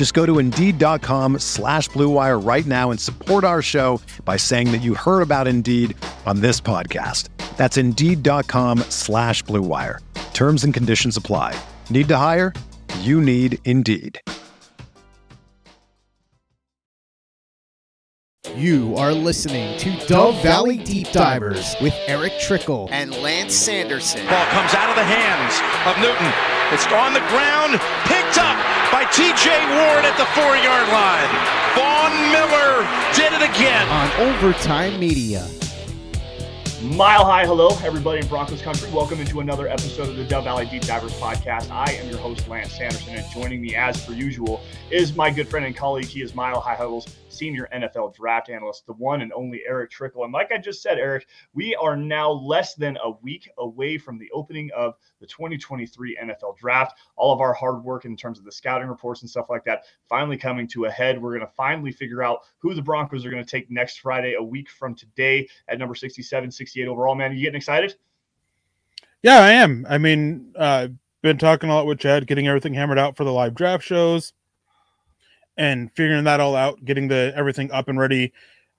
Just go to Indeed.com slash BlueWire right now and support our show by saying that you heard about Indeed on this podcast. That's Indeed.com slash BlueWire. Terms and conditions apply. Need to hire? You need Indeed. You are listening to Dove Valley Deep Divers with Erick Trickel and Lance Sanderson. Ball comes out of the hands of Newton. It's on the ground, picked up by TJ Ward at the four yard line. Von Miller did it again. On Overtime Media. Mile high hello, everybody in Broncos country. Welcome into another episode of the Dove Valley Deep Divers podcast. I am your host, Lance Sanderson, and joining me as per usual is my good friend and colleague. He is Mile High Huddle's senior NFL draft analyst, the one and only Erick Trickel. And like I just said, Erick, we are now less than a week away from the opening of the 2023 NFL draft. All of our hard work in terms of the scouting reports and stuff like that finally coming to a head. We're going to finally figure out who the Broncos are going to take next Friday, a week from today at number 67, 68 overall. Man, you getting excited? Yeah, I am. I mean, uh, been talking a lot with Chad, getting everything hammered out for the live draft shows and figuring that all out, getting the everything up and ready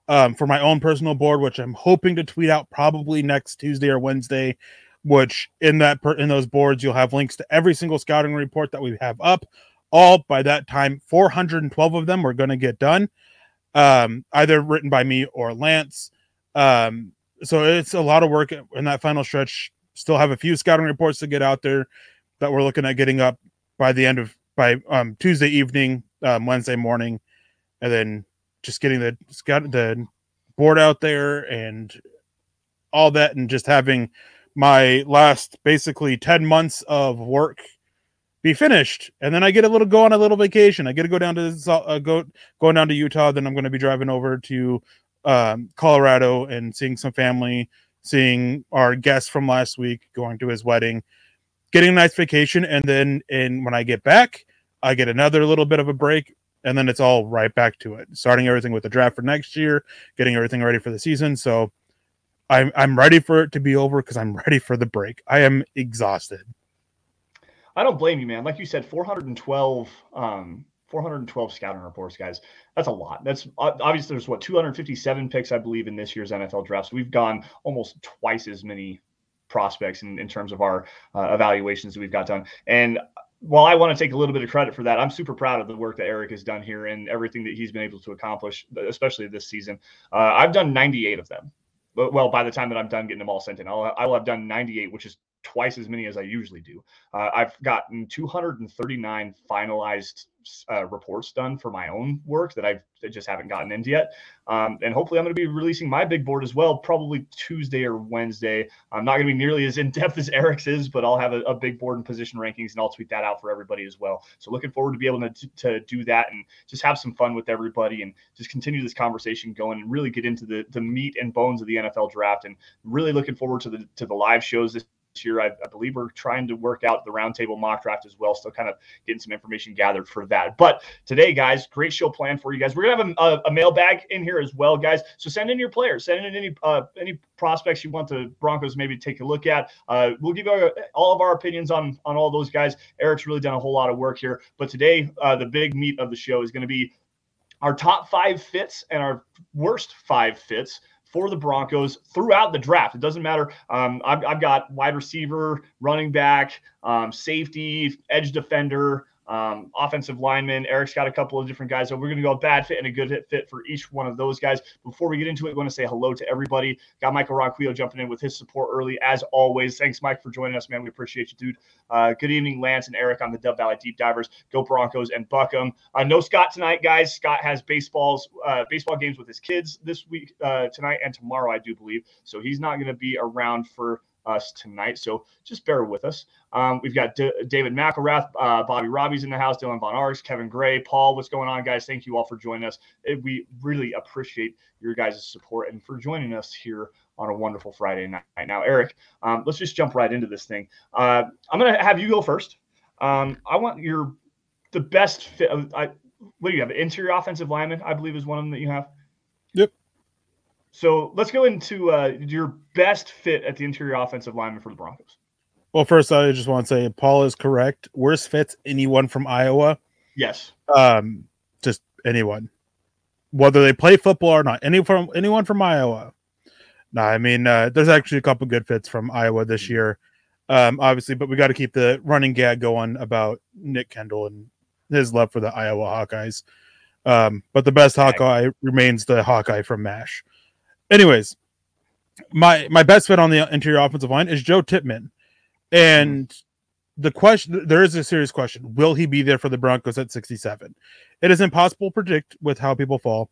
um, for my own personal board, which I'm hoping to tweet out probably next Tuesday or Wednesday. Which in that per, in those boards you'll have links to every single scouting report that we have up. All by that time, 412 of them are going to get done, um, either written by me or Lance. Um, so it's a lot of work in that final stretch. Still have a few scouting reports to get out there that we're looking at getting up by the end of by um, Tuesday evening, um, Wednesday morning, and then just getting the the board out there and all that, and just having my last basically 10 months of work be finished and then i get a little go on a little vacation i get to go down to uh, go going down to utah then i'm going to be driving over to um, colorado and seeing some family seeing our guest from last week going to his wedding getting a nice vacation and then and when i get back I get another little bit of a break, and then it's all right back to it. Starting everything with the draft for next year, getting everything ready for the season. So I'm I'm ready for it to be over because I'm ready for the break. I am exhausted. I don't blame you, man. Like you said, 412 um 412 scouting reports, guys. That's a lot. That's obviously there's what 257 picks, I believe, in this year's NFL draft. So we've gone almost twice as many prospects in, in terms of our uh, evaluations that we've got done. And while I want to take a little bit of credit for that, I'm super proud of the work that Erick has done here and everything that he's been able to accomplish, especially this season. Uh, I've done 98 of them. Well, by the time that I'm done getting them all sent in, I'll, I will have done 98, which is twice as many as I usually do. Uh, I've gotten 239 finalized uh, reports done for my own work that I've just haven't gotten into yet. Um, and hopefully, I'm going to be releasing my big board as well, probably Tuesday or Wednesday. I'm not going to be nearly as in depth as Erick's is, but I'll have a, a, big board and position rankings, and I'll tweet that out for everybody as well. So, looking forward to be able to, to do that and just have some fun with everybody and just continue this conversation going and really get into the, the meat and bones of the NFL draft. And really looking forward to the to the live shows this year. I, I, believe we're trying to work out the roundtable mock draft as well. Still kind of getting some information gathered for that. But today, guys, great show planned for you guys. We're gonna have a, a, a mailbag in here as well, guys. So send in your players, send in any uh, any prospects you want the Broncos maybe take a look at. Uh, we'll give you our, all of our opinions on on all those guys. Erick's really done a whole lot of work here. But today, uh, the big meat of the show is going to be our top five fits and our worst five fits for the Broncos throughout the draft. It doesn't matter. Um, I've, I've, got wide receiver, running back, um, safety, edge defender, um, offensive linemen. Erick's got a couple of different guys. So we're going to go a bad fit and a good fit for each one of those guys. Before we get into it, I want to say hello to everybody. Got Michael Ronquillo jumping in with his support early, as always. Thanks, Mike, for joining us, man. We appreciate you, dude. Uh, good evening, Lance and Erick on the Dove Valley Deep Divers. Go Broncos and Buckham. Uh, no Scott tonight, guys. Scott has baseballs, uh, baseball games with his kids this week, uh, tonight and tomorrow, I do believe. So he's not going to be around for us tonight. So just bear with us. Um, we've got D- David McElrath, uh, Bobby Robbie's in the house, Dylan Von Arx, Kevin Gray, Paul. What's going on, guys? Thank you all for joining us. It, we really appreciate your guys' support and for joining us here on a wonderful Friday night. Now, Erick, um, let's just jump right into this thing. Uh, I'm going to have you go first. Um, I want your the best fit. I, what do you have? Interior offensive lineman, I believe, is one of them that you have. So let's go into uh, your best fit at the interior offensive lineman for the Broncos. Well, first, I just want to say Paul is correct. Worst fits anyone from Iowa. Yes. Um, just anyone, whether they play football or not. Any from anyone from Iowa. No, I mean, uh, there's actually a couple good fits from Iowa this year, um, obviously, but we got to keep the running gag going about Nick Kendall and his love for the Iowa Hawkeyes. Um, but the best Hawkeye remains the Hawkeye from MASH. Anyways, my my best bet on the interior offensive line is Joe Tippmann, and the question there is a serious question: Will he be there for the Broncos at 67? It is impossible to predict with how people fall.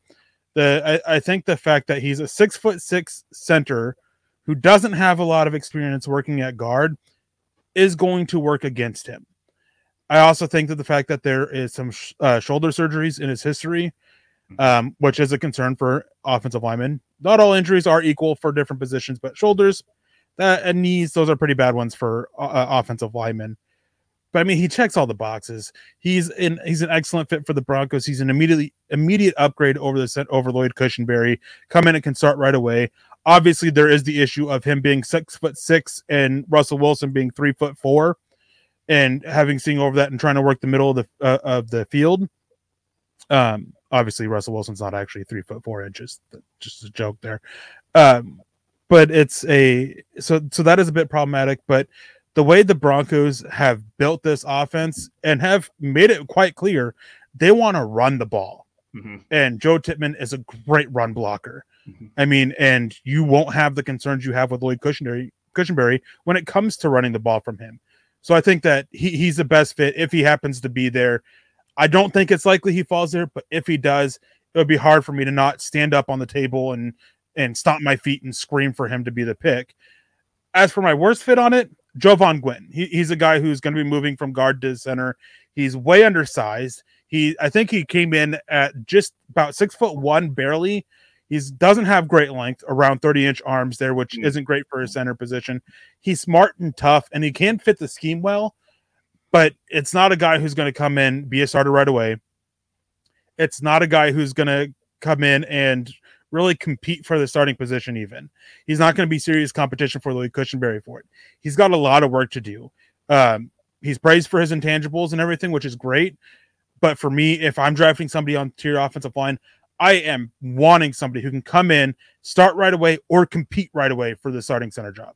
The I, I think the fact that he's a six foot six center who doesn't have a lot of experience working at guard is going to work against him. I also think that the fact that there is some sh- uh, shoulder surgeries in his history, um, which is a concern for offensive linemen. Not all injuries are equal for different positions, but shoulders that and knees, those are pretty bad ones for uh, offensive linemen. But I mean, he checks all the boxes. He's in. He's an excellent fit for the Broncos. He's an immediately immediate upgrade over the over Lloyd Cushenberry. Come in and can start right away. Obviously, there is the issue of him being six foot six and Russell Wilson being three foot four and having seen over that and trying to work the middle of the uh, of the field. Um, obviously Russell Wilson's not actually three foot four inches. Just a joke there. Um, but it's a so so that is a bit problematic. But the way the Broncos have built this offense and have made it quite clear they want to run the ball. Mm-hmm. And Joe Tippmann is a great run blocker. Mm-hmm. I mean, and you won't have the concerns you have with Lloyd Cushenberry, Cushenberry when it comes to running the ball from him. So I think that he, he's the best fit if he happens to be there. I don't think it's likely he falls there, but if he does, it would be hard for me to not stand up on the table and and stomp my feet and scream for him to be the pick. As for my worst fit on it, Jovaughn Gwyn. He, he's a guy who's going to be moving from guard to center. He's way undersized. He, I think he came in at just about six foot one, barely. He doesn't have great length, around 30 inch arms there, which mm. isn't great for his center position. He's smart and tough, and he can fit the scheme well, but it's not a guy who's going to come in, be a starter right away. It's not a guy who's going to come in and really compete for the starting position, even. He's not going to be serious competition for Lloyd Cushenberry for it. He's got a lot of work to do. Um, he's praised for his intangibles and everything, which is great. But for me, if I'm drafting somebody on tier offensive line, I am wanting somebody who can come in, start right away, or compete right away for the starting center job.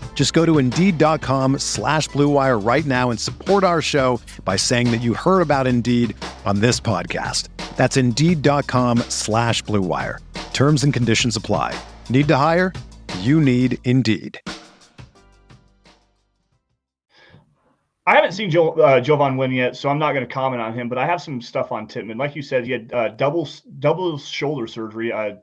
Just go to Indeed.com slash BlueWire right now and support our show by saying that you heard about Indeed on this podcast. That's Indeed.com slash BlueWire. Terms and conditions apply. Need to hire? You need Indeed. I haven't seen Joe, uh, Jovaughn Gwyn yet, so I'm not going to comment on him. But I have some stuff on Tippmann. Like you said, he had uh, double double shoulder surgery. Uh,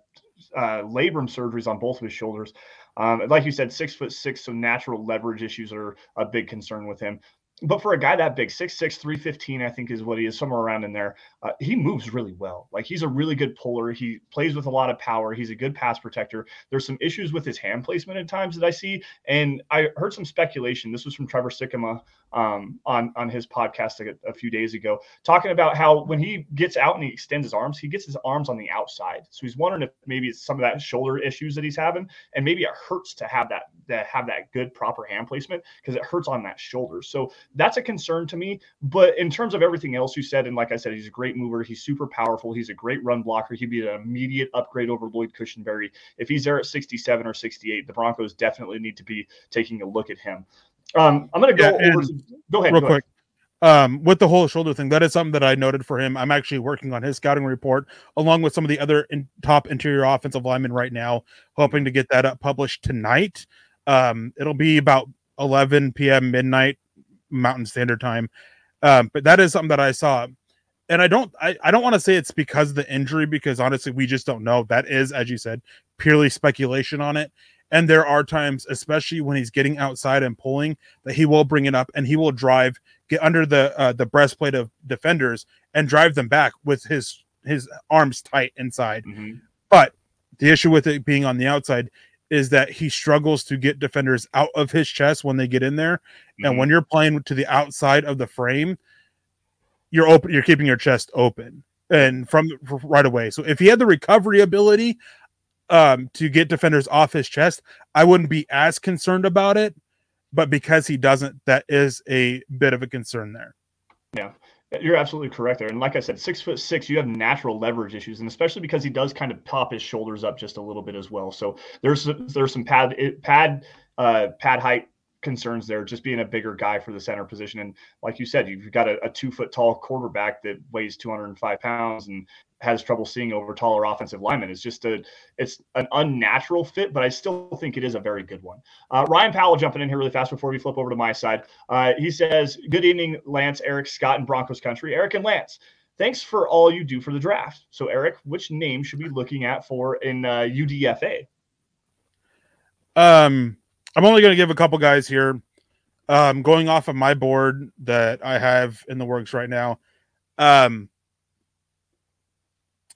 uh, labrum surgeries on both of his shoulders. Um, like you said, six foot six, so natural leverage issues are a big concern with him. But for a guy that big, 6'6, 315, I think is what he is, somewhere around in there, uh, he moves really well. Like he's a really good puller. He plays with a lot of power. He's a good pass protector. There's some issues with his hand placement at times that I see. And I heard some speculation. This was from Trevor Sikkema um, on, on his podcast a, a, few days ago, talking about how when he gets out and he extends his arms, he gets his arms on the outside. So he's wondering if maybe it's some of that shoulder issues that he's having. And maybe it hurts to have that, that have that good proper hand placement because it hurts on that shoulder. So that's a concern to me. But in terms of everything else you said, and like I said, he's a great mover. He's super powerful. He's a great run blocker. He'd be an immediate upgrade over Lloyd Cushenberry. If he's there at 67 or 68, the Broncos definitely need to be taking a look at him. Um, I'm going to go Yeah, over. Some, go ahead. real go ahead. quick. Um, with the whole shoulder thing, that is something that I noted for him. I'm actually working on his scouting report along with some of the other in, top interior offensive linemen right now, hoping to get that up published tonight. Um, it'll be about 11 p.m. midnight Mountain Standard Time. Um, but that is something that I saw, and I don't, I, I don't want to say it's because of the injury because honestly, we just don't know. That is, as you said, purely speculation on it. And there are times, especially when he's getting outside and pulling, that he will bring it up and he will drive, get under the uh, the breastplate of defenders and drive them back with his his arms tight inside. Mhm. But the issue with it being on the outside is that he struggles to get defenders out of his chest when they get in there. And Mhm. when you're playing to the outside of the frame, you're open, you're keeping your chest open and from right away. So if he had the recovery ability um, to get defenders off his chest, I wouldn't be as concerned about it. But because he doesn't, that is a bit of a concern there. Yeah. You're absolutely correct there. And like I said, six foot six, you have natural leverage issues, and especially because he does kind of pop his shoulders up just a little bit as well. So there's there's some pad pad uh, pad height concerns there, just being a bigger guy for the center position. And like you said, you've got a, a two foot tall quarterback that weighs 205 pounds and has trouble seeing over taller offensive linemen. It's just a it's an unnatural fit, but I still think it is a very good one. Uh, Ryan Powell jumping in here really fast before we flip over to my side. Uh, he says, "Good evening, Lance, Erick, Scott, and Broncos country. Erick and Lance, thanks for all you do for the draft. So, Erick, which name should we be looking at for in uh, UDFA? Um, I'm only going to give a couple guys here. Um, going off of my board that I have in the works right now. Um,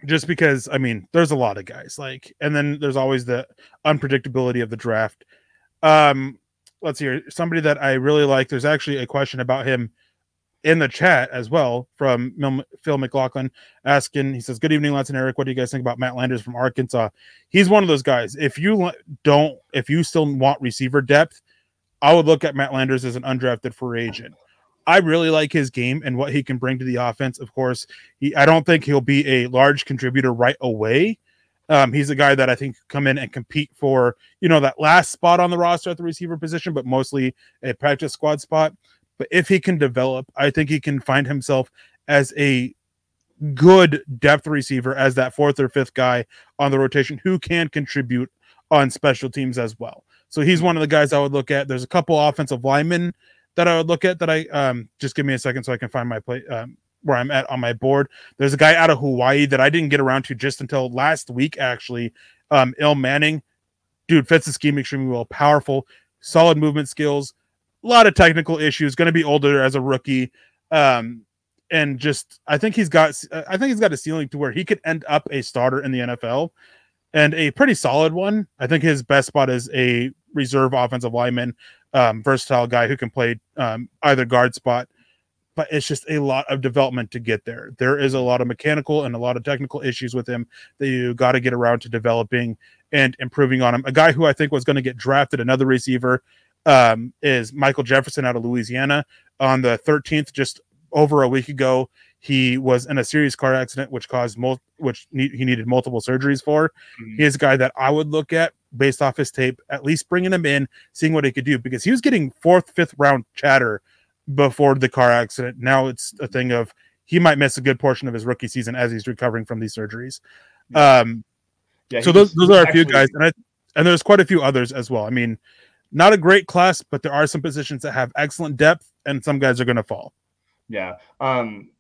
just because I mean, there's a lot of guys like, and then there's always the unpredictability of the draft. Um, let's see here. Somebody that I really like. There's actually a question about him in the chat as well from Phil McLaughlin asking. He says, "Good evening, Lance and Erick. What do you guys think about Matt Landers from Arkansas? He's one of those guys. If you don't, if you still want receiver depth, I would look at Matt Landers as an undrafted free agent. I really like his game and what he can bring to the offense. Of course, he I don't think he'll be a large contributor right away. Um, he's a guy that I think come in and compete for, you know, that last spot on the roster at the receiver position, but mostly a practice squad spot. But if he can develop, I think he can find himself as a good depth receiver, as that fourth or fifth guy on the rotation who can contribute on special teams as well. So he's one of the guys I would look at. There's a couple offensive linemen that I would look at that I um just give me a second so I can find my play um where I'm at on my board. There's a guy out of Hawaii that I didn't get around to just until last week, actually. Um, Ilm Manning, dude, fits the scheme extremely well. Powerful, solid movement skills, a lot of technical issues. Going to be older as a rookie, um, and just I think he's got I think he's got a ceiling to where he could end up a starter in the NFL, and a pretty solid one. I think his best spot is a reserve offensive lineman, um, versatile guy who can play um, either guard spot but it's just a lot of development to get there. There is a lot of mechanical and a lot of technical issues with him that you got to get around to developing and improving on him. A guy who I think was going to get drafted, another receiver, um, is Michael Jefferson out of Louisiana. On the 13th, just over a week ago, he was in a serious car accident, which caused mul- which ne- he needed multiple surgeries for. Mhm. He is a guy that I would look at based off his tape, at least bringing him in, seeing what he could do, because he was getting fourth, fifth round chatter before the car accident. Now it's a thing of he might miss a good portion of his rookie season as he's recovering from these surgeries. Um, Yeah, so those, those are a few guys, and I, and there's quite a few others as well. I mean, not a great class, but there are some positions that have excellent depth, and some guys are going to fall. Yeah. Um,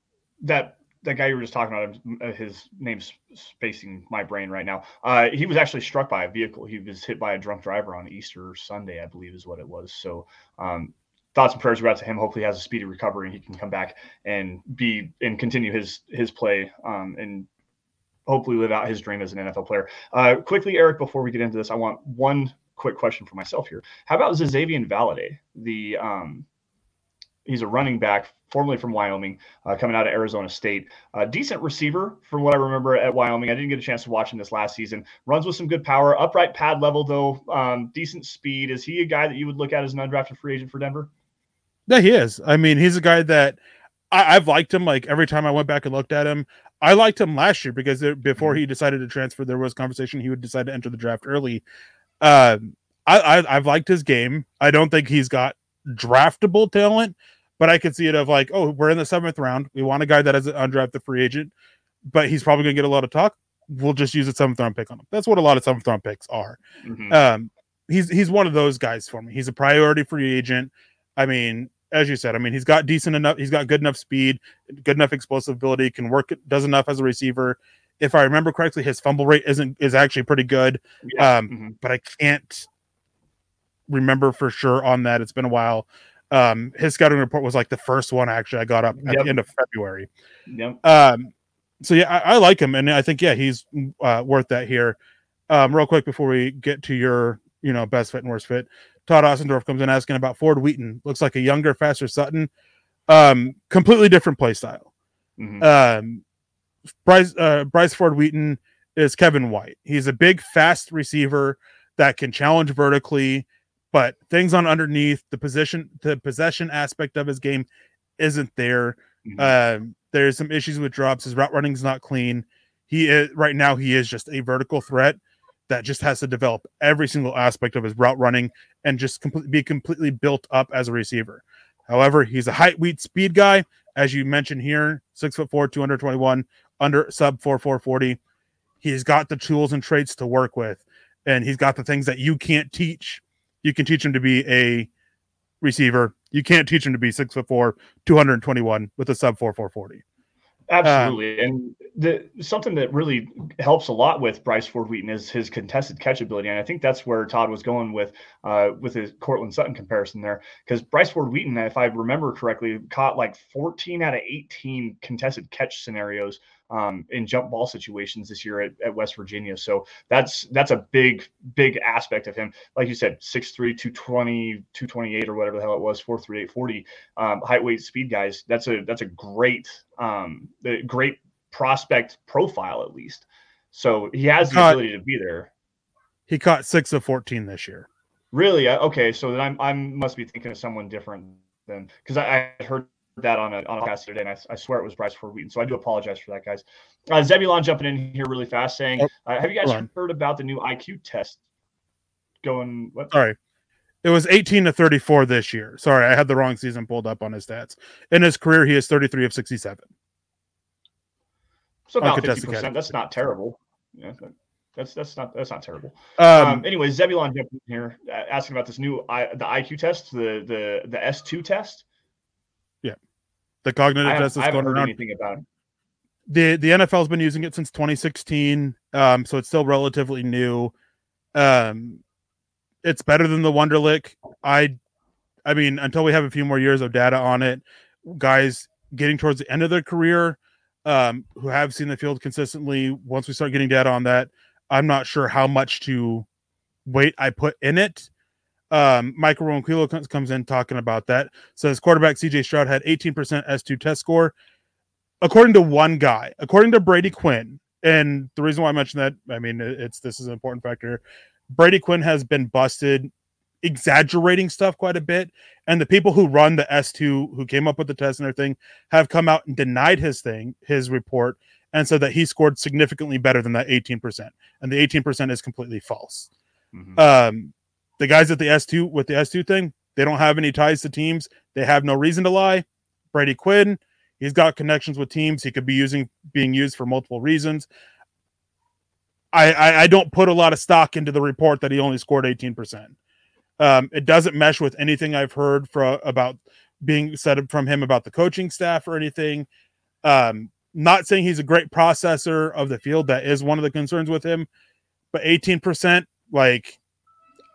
that that guy you were just talking about, uh, his name's spacing my brain right now. Uh, he was actually struck by a vehicle. He was hit by a drunk driver on Easter Sunday, I believe, is what it was. So, um, thoughts and prayers go out to him. Hopefully, he has a speedy recovery and he can come back and be and continue his his play um, and hopefully live out his dream as an NFL player. Uh, quickly, Erick, before we get into this, I want one quick question for myself here. How about Xazavian Valladay? The um, he's a running back, formerly from Wyoming, uh, coming out of Arizona State. Uh, decent receiver from what I remember at Wyoming. I didn't get a chance to watch him this last season. Runs with some good power, upright pad level though, um, decent speed. Is he a guy that you would look at as an undrafted free agent for Denver? Yeah, he is. I mean, he's a guy that I, have liked him. Like every time I went back and looked at him, I liked him last year because there, before mm-hmm. he decided to transfer, there was conversation he would decide to enter the draft early. Uh, I, I I've liked his game. I don't think he's got draftable talent, but I could see it of like, oh, we're in the seventh round. We want a guy that is an undrafted free agent, but he's probably going to get a lot of talk. We'll just use a seventh round pick on him. That's what a lot of seventh round picks are. Mm-hmm. Um, he's he's one of those guys for me. He's a priority free agent. I mean, as you said, I mean, he's got decent enough. He's got good enough speed, good enough explosive ability. Can work, does enough as a receiver. If I remember correctly, his fumble rate isn't is actually pretty good. Yeah. Um, mm-hmm. but I can't remember for sure on that. It's been a while. Um, his scouting report was like the first one actually I got up at yep. the end of February. Yep. Um, so yeah, I, I, like him, and I think yeah, he's uh, worth that here. Um, real quick before we get to your you know best fit and worst fit, Todd Ossendorf comes in asking about Ford Wheaton. Looks like a younger, faster Sutton. Um, completely different play style. Mm-hmm. Um, Bryce uh, Bryce Ford Wheaton is Kevin White. He's a big, fast receiver that can challenge vertically but things on underneath the position, the possession aspect of his game isn't there. Mm-hmm. Um, there's some issues with drops. His route running is not clean. He is right now. He is just a vertical threat that just has to develop every single aspect of his route running and just complete, be completely built up as a receiver. However, he's a height, weight, speed guy, as you mentioned here, six foot four, 221, under sub four, 440. He's got the tools and traits to work with, and he's got the things that you can't teach you can teach him to be a receiver. You can't teach him to be six foot four, 221 with a sub four, 440. Absolutely. And the something that really helps a lot with Bryce Ford Wheaton is his contested catch ability. And I think that's where Todd was going with uh, with his Courtland Sutton comparison there. Because Bryce Ford Wheaton, if I remember correctly, caught like 14 out of 18 contested catch scenarios um, in jump ball situations this year at, at, West Virginia. So that's that's a big, big aspect of him. Like you said, 6'3, 220, 228 or whatever the hell it was, 4'3, 840, um, height, weight, speed guys. That's a that's a great um, great prospect profile at least. So he has the caught, ability to be there. He caught six of 14 this year. Really? Uh, okay. So then I'm I must be thinking of someone different than because I, I heard that on a on a cast today, and I, I, swear it was Bryce Ford Wheaton. So I do apologize for that, guys. Uh, Zebulon jumping in here really fast, saying, oh, uh, "Have you guys heard about the new IQ test going?" What? Sorry, it was 18 to 34 this year. Sorry, I had the wrong season pulled up on his stats. In his career, he is 33 of 67. So about 50 percent. That's not terrible. Yeah, that's that's not that's not terrible. Um, um anyway, Zebulon jumping in here asking about this new I, the IQ test, the the the S2 test. The cognitive test is going around. Anything about it. The the NFL's been using it since 2016, um, so it's still relatively new. Um, it's better than the Wonderlic. I, I mean, until we have a few more years of data on it, guys getting towards the end of their career, um, who have seen the field consistently. Once we start getting data on that, I'm not sure how much to weight I put in it um, Michael Ronquillo comes in talking about that. Says quarterback CJ Stroud had 18% S2 test score. According to one guy, according to Brady Quinn, and the reason why I mentioned that, I mean, it's this is an important factor. Brady Quinn has been busted exaggerating stuff quite a bit. And the people who run the S2, who came up with the test and everything, have come out and denied his thing, his report, and said that he scored significantly better than that 18%. And the 18% is completely false. Mm-hmm. Um, the guys at the S2 with the S2 thing, they don't have any ties to teams. They have no reason to lie. Brady Quinn, he's got connections with teams. He could be using being used for multiple reasons. I, I, I don't put a lot of stock into the report that he only scored 18%. Um, it doesn't mesh with anything I've heard for about being said from him about the coaching staff or anything. Um, not saying he's a great processor of the field. That is one of the concerns with him. But 18%, like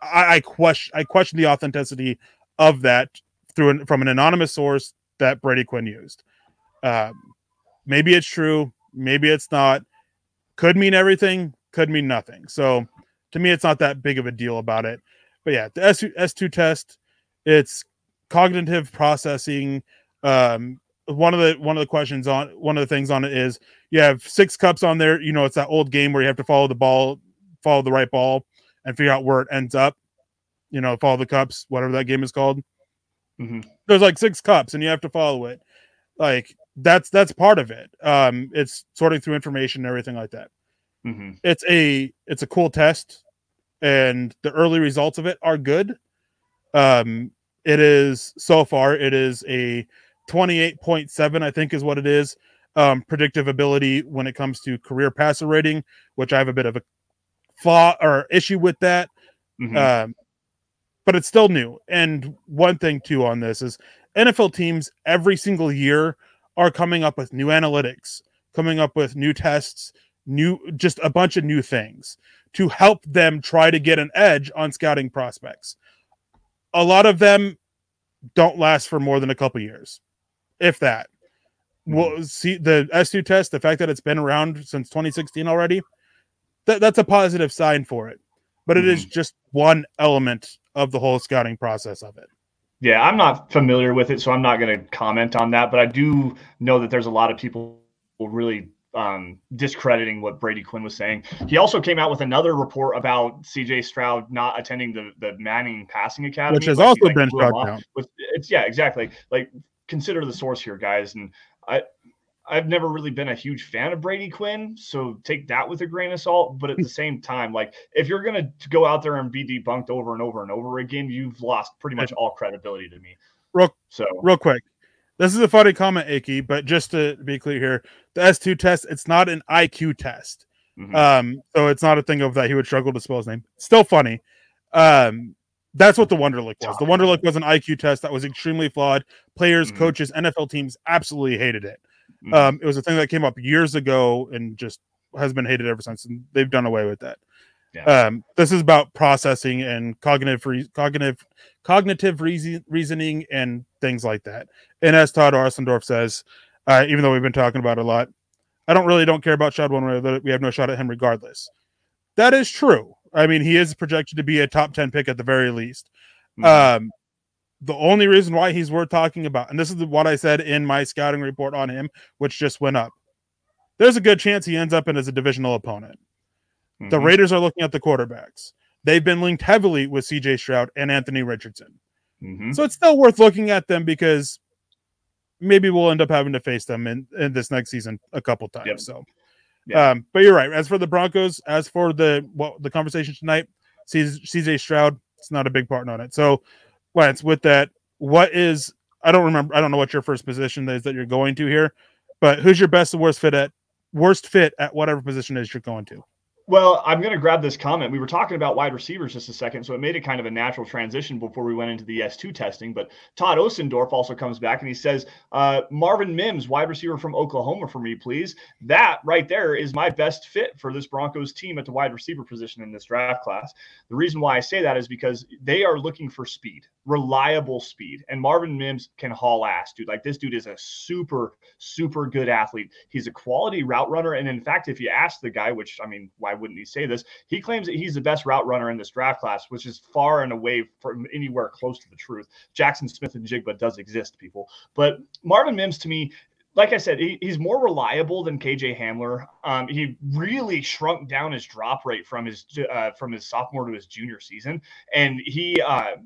I, I question I question the authenticity of that through an, from an anonymous source that Brady Quinn used. Um, maybe it's true, maybe it's not. Could mean everything, could mean nothing. So to me, it's not that big of a deal about it. But yeah, the S S2 test, it's cognitive processing. Um, one of the one of the questions on one of the things on it is you have six cups on there. You know, it's that old game where you have to follow the ball, follow the right ball, and figure out where it ends up. You know, follow the cups, whatever that game is called. Mhm. There's like six cups, and you have to follow it. Like that's that's part of it. Um, it's sorting through information and everything like that. hmm It's a it's a cool test, and the early results of it are good. Um, it is so far it is a 28.7 i think is what it is um predictive ability when it comes to career passer rating which i have a bit of a flaw or issue with that hmm um but it's still new. And one thing too on this is nfl teams every single year are coming up with new analytics coming up with new tests new just a bunch of new things to help them try to get an edge on scouting prospects. A lot of them don't last for more than a couple years if that. Well see the s2 test the fact that it's been around since 2016 already that, that's a positive sign for it but it is just one element of the whole scouting process of it Yeah, I'm not familiar with it, so I'm not going to comment on that. But I do know that there's a lot of people really um, discrediting what Brady Quinn was saying. He also came out with another report about CJ Stroud not attending the the Manning Passing Academy, which has also like, been him down With, it's yeah, exactly. Like consider the source here, guys. And I I've never really been a huge fan of Brady Quinn, so take that with a grain of salt. But at the same time, like if you're gonna go out there and be debunked over and over and over again, you've lost pretty much all credibility to me. Real- So real quick this is a funny comment Aki, but just to be clear here the s2 test it's not an iq test mhm. Um, so it's not a thing of that he would struggle to spell his name. Still funny. Um, that's what the Wonderlic was. The Wonderlic was an IQ test that was extremely flawed. Players, Mhm. coaches, NFL teams absolutely hated it. Mhm. Um, it was a thing that came up years ago and just has been hated ever since. And they've done away with that. Yeah. Um, this is about processing and cognitive re- cognitive cognitive reason- reasoning and things like that. And as Todd Arsendorf says, uh, even though we've been talking about it a lot, I don't really don't care about Shad one way or the other. We have no shot at him regardless. That is true. I mean, he is projected to be a top 10 pick at the very least. Mhm. Um, the only reason why he's worth talking about, and this is what I said in my scouting report on him, which just went up. There's a good chance he ends up in as a divisional opponent. The Mhm. Raiders are looking at the quarterbacks. They've been linked heavily with CJ Stroud and Anthony Richardson. Mhm. So it's still worth looking at them because maybe we'll end up having to face them in, in this next season a couple times. Yep. So, um, but you're right. As for the Broncos, as for the what the conversation tonight, CJ CJ Stroud, it's not a big part on it. So, Lance, with that, what is I don't remember. I don't know what your first position is that you're going to here, but who's your best and worst fit at worst fit at whatever position is you're going to? Well, I'm going to grab this comment. We were talking about wide receivers just a second, so it made it kind of a natural transition before we went into the S2 testing. But Todd Osendorf also comes back and he says, uh, Marvin Mims, wide receiver from Oklahoma for me, please. That right there is my best fit for this Broncos team at the wide receiver position in this draft class. The reason why I say that is because they are looking for speed, reliable speed. And Marvin Mims can haul ass, dude. Like this dude is a super, super good athlete. He's a quality route runner. And in fact, if you ask the guy, which I mean, why wouldn't he say this? He claims that he's the best route runner in this draft class, which is far and away from anywhere close to the truth. Jaxon Smith-Njigba does exist, people. But Marvin Mims to me, like I said, he, he's more reliable than KJ Hamler. Um, he really shrunk down his drop rate from his uh, from his sophomore to his junior season, and he. Uh,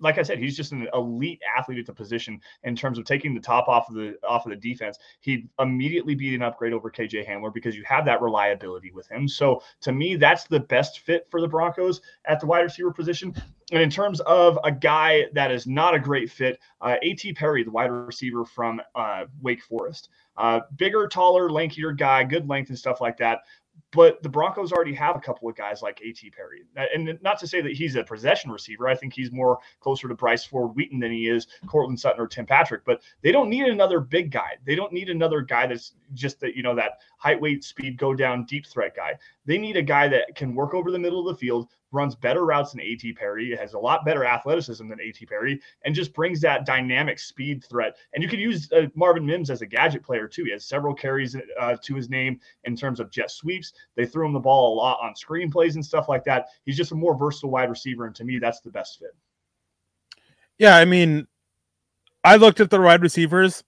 like I said, he's just an elite athlete at the position in terms of taking the top off of the off of the defense. He'd immediately be an upgrade over KJ Hamler because you have that reliability with him. So to me, that's the best fit for the Broncos at the wide receiver position. And in terms of a guy that is not a great fit, uh, A.T. Perry, the wide receiver from uh, Wake Forest, uh, bigger, taller, lankier guy, good length and stuff like that But the Broncos already have a couple of guys like A.T. Perry. And not to say that he's a possession receiver. I think he's more closer to Bryce Ford Wheaton than he is Courtland Sutton or Tim Patrick. But they don't need another big guy. They don't need another guy that's just that, you know, that height, weight, speed, go down, deep threat guy. They need a guy that can work over the middle of the field, runs better routes than A.T. Perry, has a lot better athleticism than A.T. Perry, and just brings that dynamic speed threat. And you could use uh, Marvin Mims as a gadget player too. He has several carries uh, to his name in terms of jet sweeps. They threw him the ball a lot on screen plays and stuff like that. He's just a more versatile wide receiver, and to me, that's the best fit. Yeah, I mean, I looked at the wide receivers,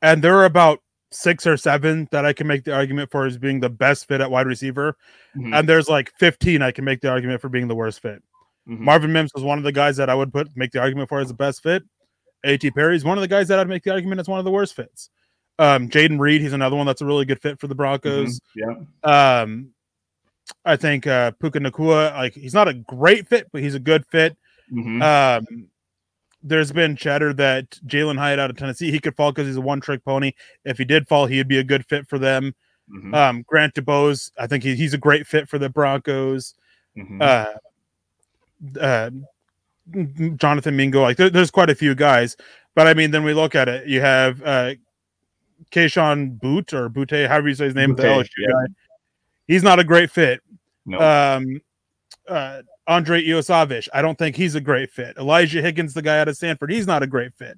and there are about six or seven that I can make the argument for as being the best fit at wide receiver, mm-hmm. and there's like 15 I can make the argument for being the worst fit. Mm-hmm. Marvin Mims was one of the guys that I would put make the argument for as the best fit. A.T. Perry is one of the guys that I'd make the argument as one of the worst fits. Um, Jayden Reed, he's another one that's a really good fit for the Broncos. Mm-hmm. Yeah. Um, I think uh, Puka Nacua, like he's not a great fit, but he's a good fit. Mm-hmm. Um, there's been chatter that Jalen Hyatt out of Tennessee he could fall because he's a one trick pony. If he did fall, he'd be a good fit for them. Mm-hmm. Um, Grant DuBose, I think he, he's a great fit for the Broncos. Mm-hmm. Uh, uh, Jonathan Mingo, like there, there's quite a few guys, but I mean, then we look at it. You have uh, Boot or Butte, however you say his name, the LSU yeah. guy. He's not a great fit. No. Um, uh, Andrei Iosivas, I don't think he's a great fit. Elijah Higgins, the guy out of Stanford, he's not a great fit.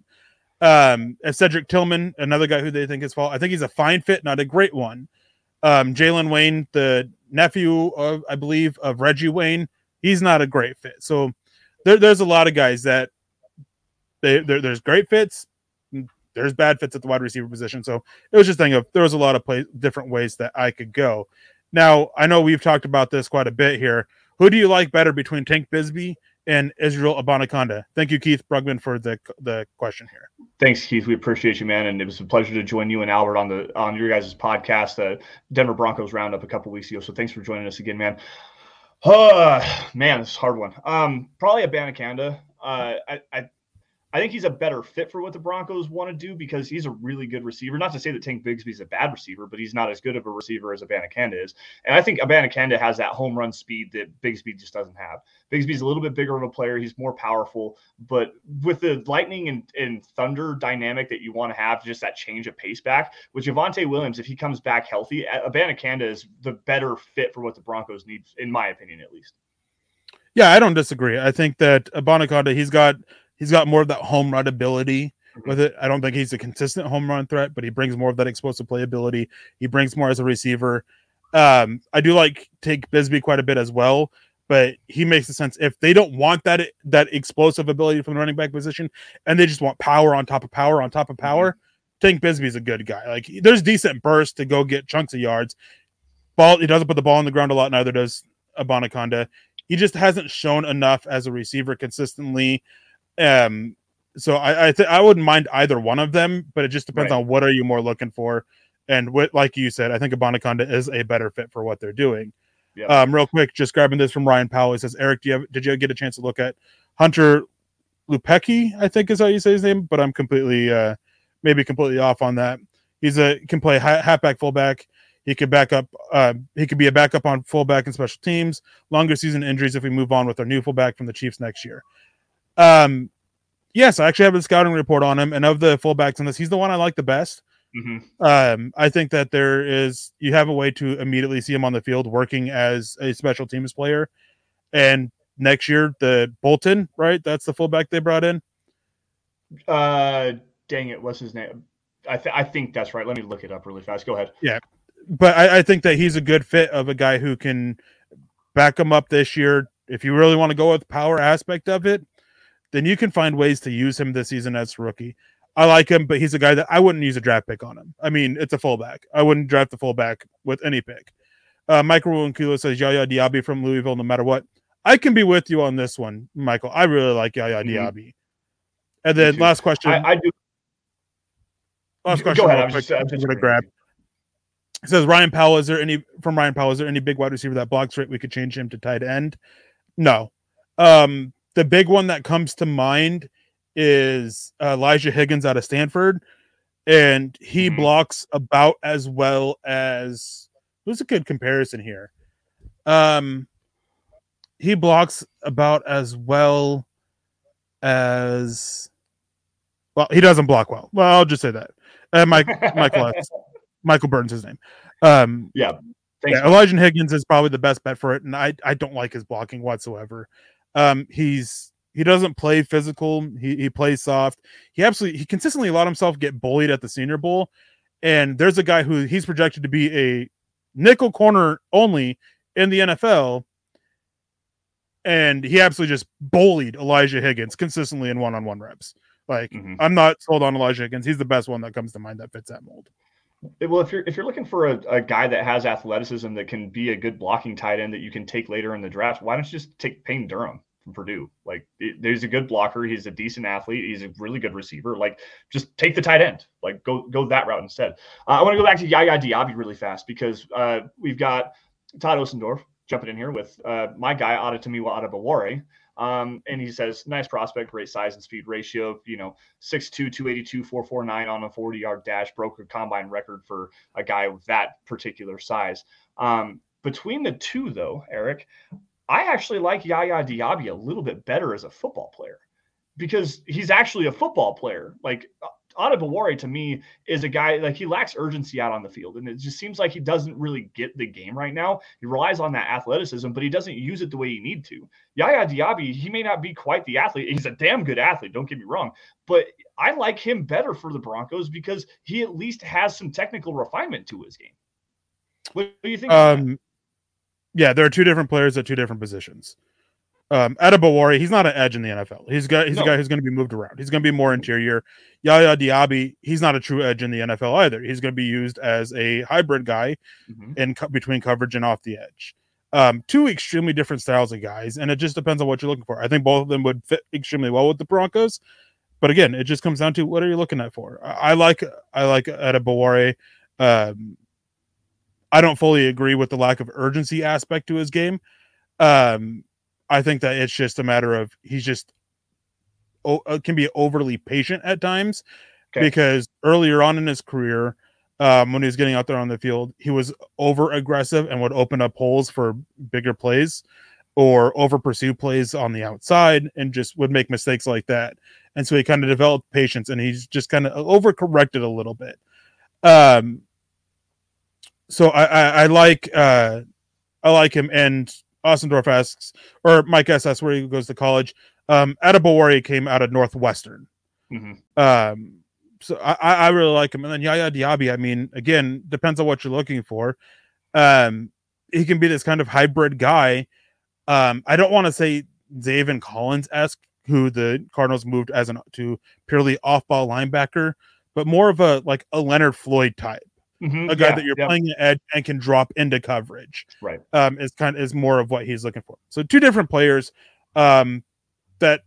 Um, Cedric Tillman, another guy who they think is fault. I think he's a fine fit, not a great one. Um, Jalen Wayne, the nephew of, I believe, of Reggie Wayne, he's not a great fit. So there, there's a lot of guys that they, there's great fits, there's bad fits at the wide receiver position. So it was just thinking of there was a lot of play, different ways that I could go. Now I know we've talked about this quite a bit here. Who do you like better between Tank Bigsby and Israel Abanikanda? Thank you, Keith Brugman, for the the question here. Thanks, Keith. We appreciate you, man, and it was a pleasure to join you and Albert on the on your guys' podcast, the Denver Broncos roundup a couple weeks ago. So thanks for joining us again, man. Uh, man, this is a hard one. Um, probably Abanikanda. Uh, I, I I think he's a better fit for what the Broncos want to do because he's a really good receiver. Not to say that Tank Bigsby's a bad receiver, but he's not as good of a receiver as Abanikanda is. And I think Abanikanda has that home run speed that Bigsby just doesn't have. Bigsby's a little bit bigger of a player. He's more powerful, but with the lightning and, and thunder dynamic that you want to have, just that change of pace back with Javonte Williams, if he comes back healthy, Abanikanda is the better fit for what the Broncos need, in my opinion, at least. Yeah, I don't disagree. I think that Abanikanda, he's got – he's got more of that home run ability mm-hmm. with it. I don't think he's a consistent home run threat, but he brings more of that explosive playability. He brings more as a receiver. Um, I do like take Bigsby quite a bit as well, but he makes the sense if they don't want that that explosive ability from the running back position and they just want power on top of power on top of mm-hmm. power. Mm-hmm. Tank Bigsby's a good guy. Like there's decent burst to go get chunks of yards. Ball he doesn't put the ball on the ground a lot, neither does Abanikanda. He just hasn't shown enough as a receiver consistently um, so I I, th- I wouldn't mind either one of them, but it just depends right. on what are you more looking for. And what, like you said, I think Abanikanda is a better fit for what they're doing. Yep. Um, real quick, just grabbing this from Ryan Powell. He says, Erick, do you have, did you get a chance to look at Hunter Lupecki? I think is how you say his name, but I'm completely, uh, maybe completely off on that. He's a can play halfback, fullback. He could back up. Uh, he could be a backup on fullback and special teams. Longer season injuries if we move on with our new fullback from the Chiefs next year. Um, yes, I actually have a scouting report on him, and of the fullbacks in this, he's the one I like the best. Mm-hmm. Um, I think that there is you have a way to immediately see him on the field working as a special teams player, and next year the Bolton, right? That's the fullback they brought in. Uh, dang it, what's his name? I th- I think that's right. Let me look it up really fast. Go ahead. Yeah, but I, I think that he's a good fit of a guy who can back him up this year. If you really want to go with power aspect of it, then you can find ways to use him this season as rookie. I like him, but he's a guy that I wouldn't use a draft pick on him. I mean, it's a fullback. I wouldn't draft the fullback with any pick. Uh, Michael Kilo says Yaya Diaby from Louisville, no matter what. I can be with you on this one, Michael. I really like Yaya mm-hmm. Diaby. And then last question. I, I, do. Last question. Go ahead. I'm just, I'm just gonna grab. It says Ryan Powell. Is there any from Ryan Powell? Is there any big wide receiver that blocks right? We could change him to tight end. No. Um, the big one that comes to mind is uh, Elijah Higgins out of Stanford, and he mm-hmm. blocks about as well as who's a good comparison here? Um, he blocks about as well as well. He doesn't block well. Well, I'll just say that. Uh, Mike Michael Michael Burton's his name. Um, yeah. Thanks, yeah, Elijah Higgins is probably the best bet for it, and I I don't like his blocking whatsoever. Um, he's he doesn't play physical. He he plays soft. He absolutely he consistently allowed himself get bullied at the Senior Bowl, and there's a guy who he's projected to be a nickel corner only in the NFL, and he absolutely just bullied Elijah Higgins consistently in one-on-one reps. Like mm-hmm. I'm not sold on Elijah Higgins. He's the best one that comes to mind that fits that mold. Well, if you're if you're looking for a, a guy that has athleticism that can be a good blocking tight end that you can take later in the draft, why don't you just take Payne Durham from Purdue? Like, there's a good blocker. He's a decent athlete. He's a really good receiver. Like, just take the tight end. Like, go go that route instead. Uh, I want to go back to Yaya Diaby really fast because uh, we've got Todd Osendorf jumping in here with uh, my guy Adetomiwa Adebawore. Um, and he says, nice prospect, great size and speed ratio. You know, 6'2, 282, 449 on a 40 yard dash, broke a combine record for a guy with that particular size. Um, between the two, though, Eric, I actually like Yaya Diaby a little bit better as a football player because he's actually a football player. Like Adebawore to me is a guy like he lacks urgency out on the field, and it just seems like he doesn't really get the game right now. He relies on that athleticism, but he doesn't use it the way he need to. Yaya Diaby, he may not be quite the athlete. He's a damn good athlete. Don't get me wrong, but I like him better for the Broncos because he at least has some technical refinement to his game. What do you think? Um, yeah, there are two different players at two different positions um Adebawore, he's not an edge in the NFL. He's got he's no. a guy who's going to be moved around. He's going to be more interior. Yaya Diaby, he's not a true edge in the NFL either. He's going to be used as a hybrid guy mm-hmm. in co- between coverage and off the edge. Um, two extremely different styles of guys, and it just depends on what you're looking for. I think both of them would fit extremely well with the Broncos, but again, it just comes down to what are you looking at for. I, I like I like Adebawore. Um, I don't fully agree with the lack of urgency aspect to his game. Um, I think that it's just a matter of he's just oh, can be overly patient at times okay. because earlier on in his career, um, when he was getting out there on the field, he was over aggressive and would open up holes for bigger plays or over pursue plays on the outside and just would make mistakes like that. And so he kind of developed patience and he's just kind of overcorrected a little bit. Um, so I, I, I like uh, I like him and Osendorf asks, or Mike S asks where he goes to college. Um, Adebawore came out of Northwestern. Mm-hmm. Um, so I, I really like him. And then Yaya Diaby, I mean, again, depends on what you're looking for. Um, he can be this kind of hybrid guy. Um, I don't want to say Zaven Collins esque, who the Cardinals moved as an to purely off ball linebacker, but more of a like a Leonard Floyd type. Mm-hmm. A guy yeah, that you're playing an edge and can drop into coverage. Right. Um, is kind of is more of what he's looking for. So two different players um that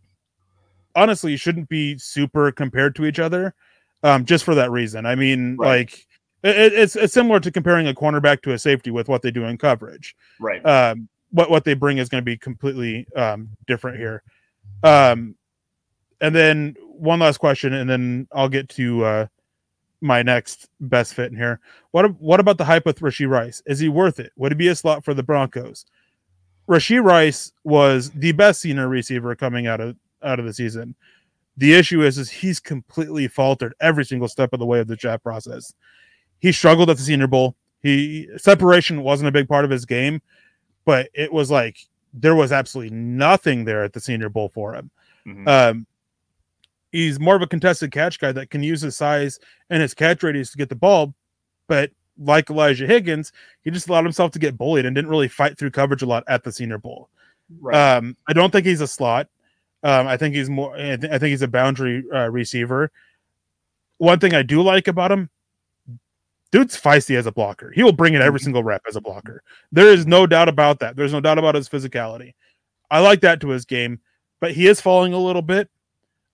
honestly shouldn't be super compared to each other. Um, just for that reason. I mean, right. like it, it's it's similar to comparing a cornerback to a safety with what they do in coverage. Right. Um, what what they bring is going to be completely um different here. Um, and then one last question, and then I'll get to uh my next best fit in here. What what about the hype with Rashee Rice? Is he worth it? Would he be a slot for the Broncos? Rashee Rice was the best senior receiver coming out of out of the season. The issue is, is he's completely faltered every single step of the way of the draft process. He struggled at the Senior Bowl. He separation wasn't a big part of his game, but it was like there was absolutely nothing there at the Senior Bowl for him. Mm-hmm. Um, he's more of a contested catch guy that can use his size and his catch radius to get the ball. But like Elijah Higgins, he just allowed himself to get bullied and didn't really fight through coverage a lot at the Senior Bowl. Right. Um, I don't think he's a slot. Um, I think he's more. I, th- I think he's a boundary uh, receiver. One thing I do like about him, dude's feisty as a blocker. He will bring it every mm-hmm. single rep as a blocker. There is no doubt about that. There's no doubt about his physicality. I like that to his game, but he is falling a little bit.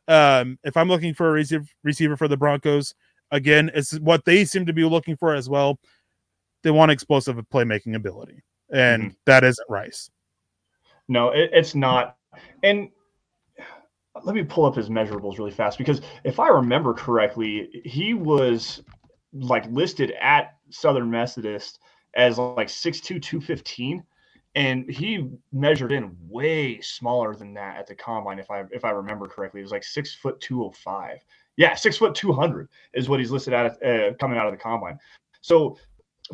Um, if I'm looking for a receiver, receiver for the Broncos, again, it's what they seem to be looking for as well. They want explosive playmaking ability, and mm-hmm. that isn't Rice. No, it, it's not. And let me pull up his measurables really fast because if I remember correctly, he was like listed at Southern Methodist as like 6'2, 215 and he measured in way smaller than that at the combine if i if i remember correctly. It was like six foot 205 yeah six foot 200 is what he's listed at uh, coming out of the combine. So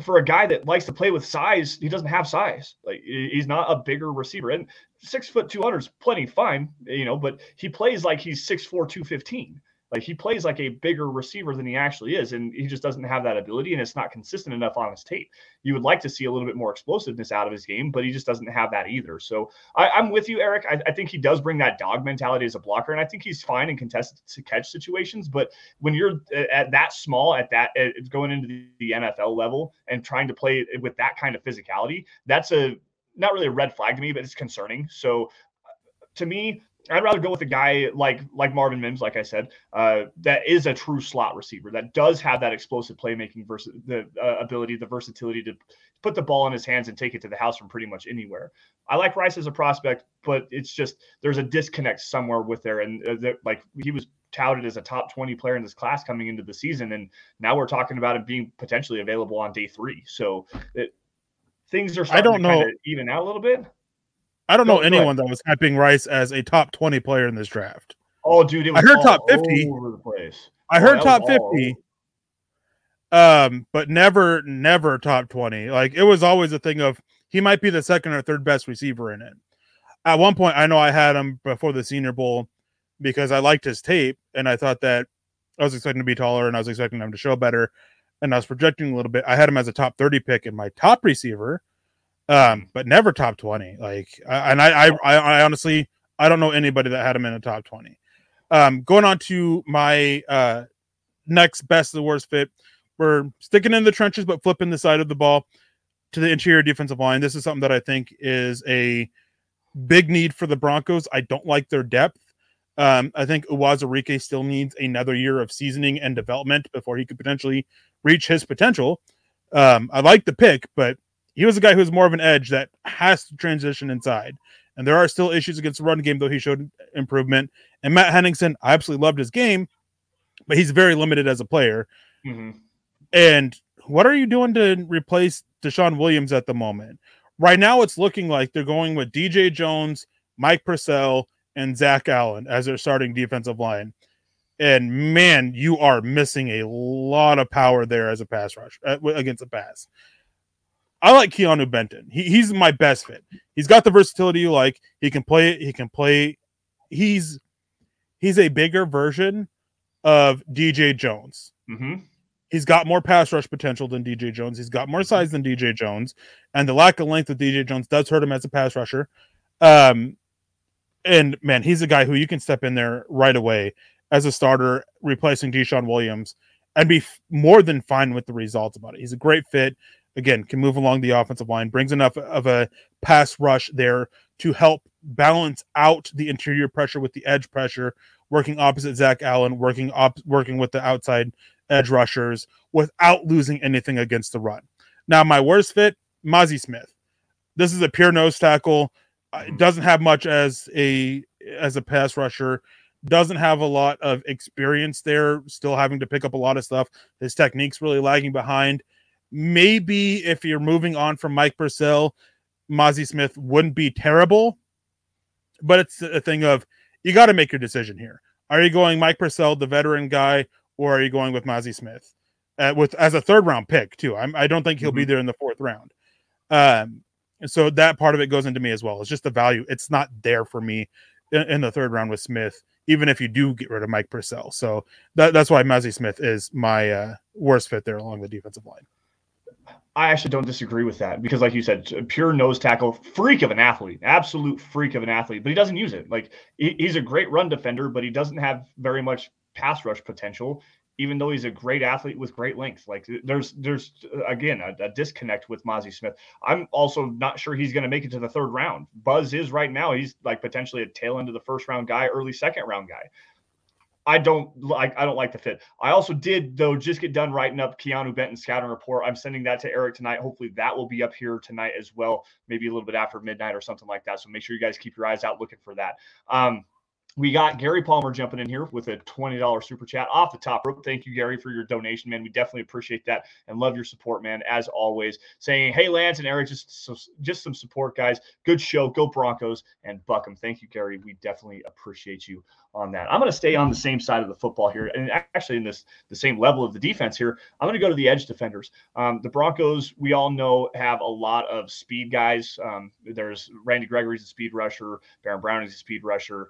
for a guy that likes to play with size he doesn't have size. Like he's not a bigger receiver. And six foot 200 is plenty fine you know but he plays like he's 6'4 215 like he plays like a bigger receiver than he actually is, and he just doesn't have that ability, and it's not consistent enough on his tape. You would like to see a little bit more explosiveness out of his game, but he just doesn't have that either. So I, am with you, Eric. I, I, think he does bring that dog mentality as a blocker, and I think he's fine in contested to catch situations. But when you're at that small, at that at going into the, the NFL level and trying to play with that kind of physicality, that's a not really a red flag to me, but it's concerning. So to me, I'd rather go with a guy like like Marvin Mims, like I said, uh, that is a true slot receiver that does have that explosive playmaking versus the uh, ability, the versatility to put the ball in his hands and take it to the house from pretty much anywhere. I like Rice as a prospect, but it's just there's a disconnect somewhere with there, and uh, like he was touted as a top 20 player in this class coming into the season, and now we're talking about him being potentially available on day three. So it, things are I don't know even out a little bit. I don't know anyone that was hyping Rice as a top 20 player in this draft. Oh, dude, I heard top 50. over the place. I oh, heard top 50. Um, but never, never top 20. Like it was always a thing of he might be the second or third best receiver in it. At one point, I know I had him before the Senior Bowl because I liked his tape and I thought that I was expecting to be taller and I was expecting him to show better. And I was projecting a little bit. I had him as a top 30 pick in my top receiver um, but never top 20. Like, and I, I, I, honestly, I don't know anybody that had him in the top 20. Um, going on to my uh, next best of the worst fit, we're sticking in the trenches, but flipping the side of the ball to the interior defensive line. This is something that I think is a big need for the Broncos. I don't like their depth. Um, I think Uwazurike still needs another year of seasoning and development before he could potentially reach his potential. Um, I like the pick, but he was a guy who's more of an edge that has to transition inside. And there are still issues against the run game, though he showed improvement. And Matt Henningsen, I absolutely loved his game, but he's very limited as a player. Mm-hmm. And what are you doing to replace DeShawn Williams at the moment? Right now, it's looking like they're going with DJ Jones, Mike Purcell, and Zach Allen as their starting defensive line. And man, you are missing a lot of power there as a pass rush uh, against a pass. I like Keanu Benton. He, he's my best fit. He's got the versatility you like. He can play. He can play. He's he's a bigger version of DJ Jones. Mm-hmm. He's got more pass rush potential than DJ Jones. He's got more size than DJ Jones, and the lack of length of DJ Jones does hurt him as a pass rusher. Um, and man, he's a guy who you can step in there right away as a starter, replacing DeShawn Williams, and be f- more than fine with the results about it. He's a great fit again can move along the offensive line, brings enough of a pass rush there to help balance out the interior pressure with the edge pressure, working opposite Zach Allen, working op- working with the outside edge rushers without losing anything against the run. Now, my worst fit, Mazi Smith. This is a pure nose tackle. Uh, doesn't have much as a as a pass rusher. Doesn't have a lot of experience there. Still having to pick up a lot of stuff. His technique's really lagging behind maybe if you're moving on from Mike Purcell, Mazi Smith wouldn't be terrible. But it's a thing of you got to make your decision here. Are you going Mike Purcell, the veteran guy, or are you going with Mazi Smith uh, with as a third round pick too? I'm, I do not think he'll mm-hmm. be there in the fourth round. Um, so that part of it goes into me as well. It's just the value. It's not there for me in, in the third round with Smith, even if you do get rid of Mike Purcell. So that, that's why Mazi Smith is my uh, worst fit there along the defensive line. I actually don't disagree with that because, like you said, pure nose tackle, freak of an athlete, absolute freak of an athlete, but he doesn't use it. Like he's a great run defender, but he doesn't have very much pass rush potential, even though he's a great athlete with great length. Like there's, there's again a, a disconnect with Mazi Smith. I'm also not sure he's going to make it to the third round. Buzz is right now. He's like potentially a tail end of the first round guy, early second round guy. I don't like I don't like the fit. I also did though just get done writing up Keanu Benton scouting report. I'm sending that to Eric tonight. Hopefully that will be up here tonight as well, maybe a little bit after midnight or something like that. So make sure you guys keep your eyes out looking for that. Um, we got Gary Palmer jumping in here with a $20 super chat off the top rope. Thank you, Gary, for your donation, man. We definitely appreciate that and love your support, man, as always. Saying, hey, Lance and Eric, just, just some support, guys. Good show. Go Broncos and buck them. Thank you, Gary. We definitely appreciate you on that. I'm going to stay on the same side of the football here, and actually in this the same level of the defense here. I'm going to go to the edge defenders. Um, the Broncos, we all know, have a lot of speed guys. Um, there's Randy Gregory's a speed rusher, Baron Brown is a speed rusher,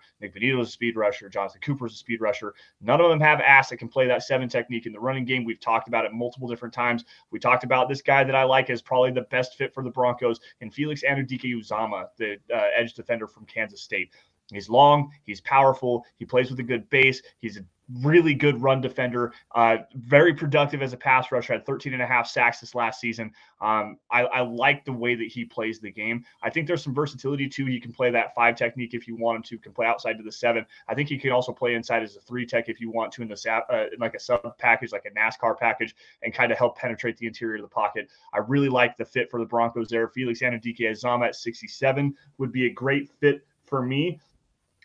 Nik Bonitto's a speed rusher, Jonathan Cooper's a speed rusher. None of them have ass that can play that seven technique in the running game. We've talked about it multiple different times. We talked about this guy that I like as probably the best fit for the Broncos, and Felix Anudike-Uzomah, the uh, edge defender from Kansas State. He's long, he's powerful, he plays with a good base, he's a really good run defender, uh, very productive as a pass rusher, had 13 and a half sacks this last season. Um, I, I, like the way that he plays the game. I think there's some versatility too. He can play that five technique if you want him to, can play outside to the seven. I think he can also play inside as a three tech if you want to in the uh, in like a sub package, like a NASCAR package, and kind of help penetrate the interior of the pocket. I really like the fit for the Broncos there. Felix Anudike-Uzomah at 67 would be a great fit for me.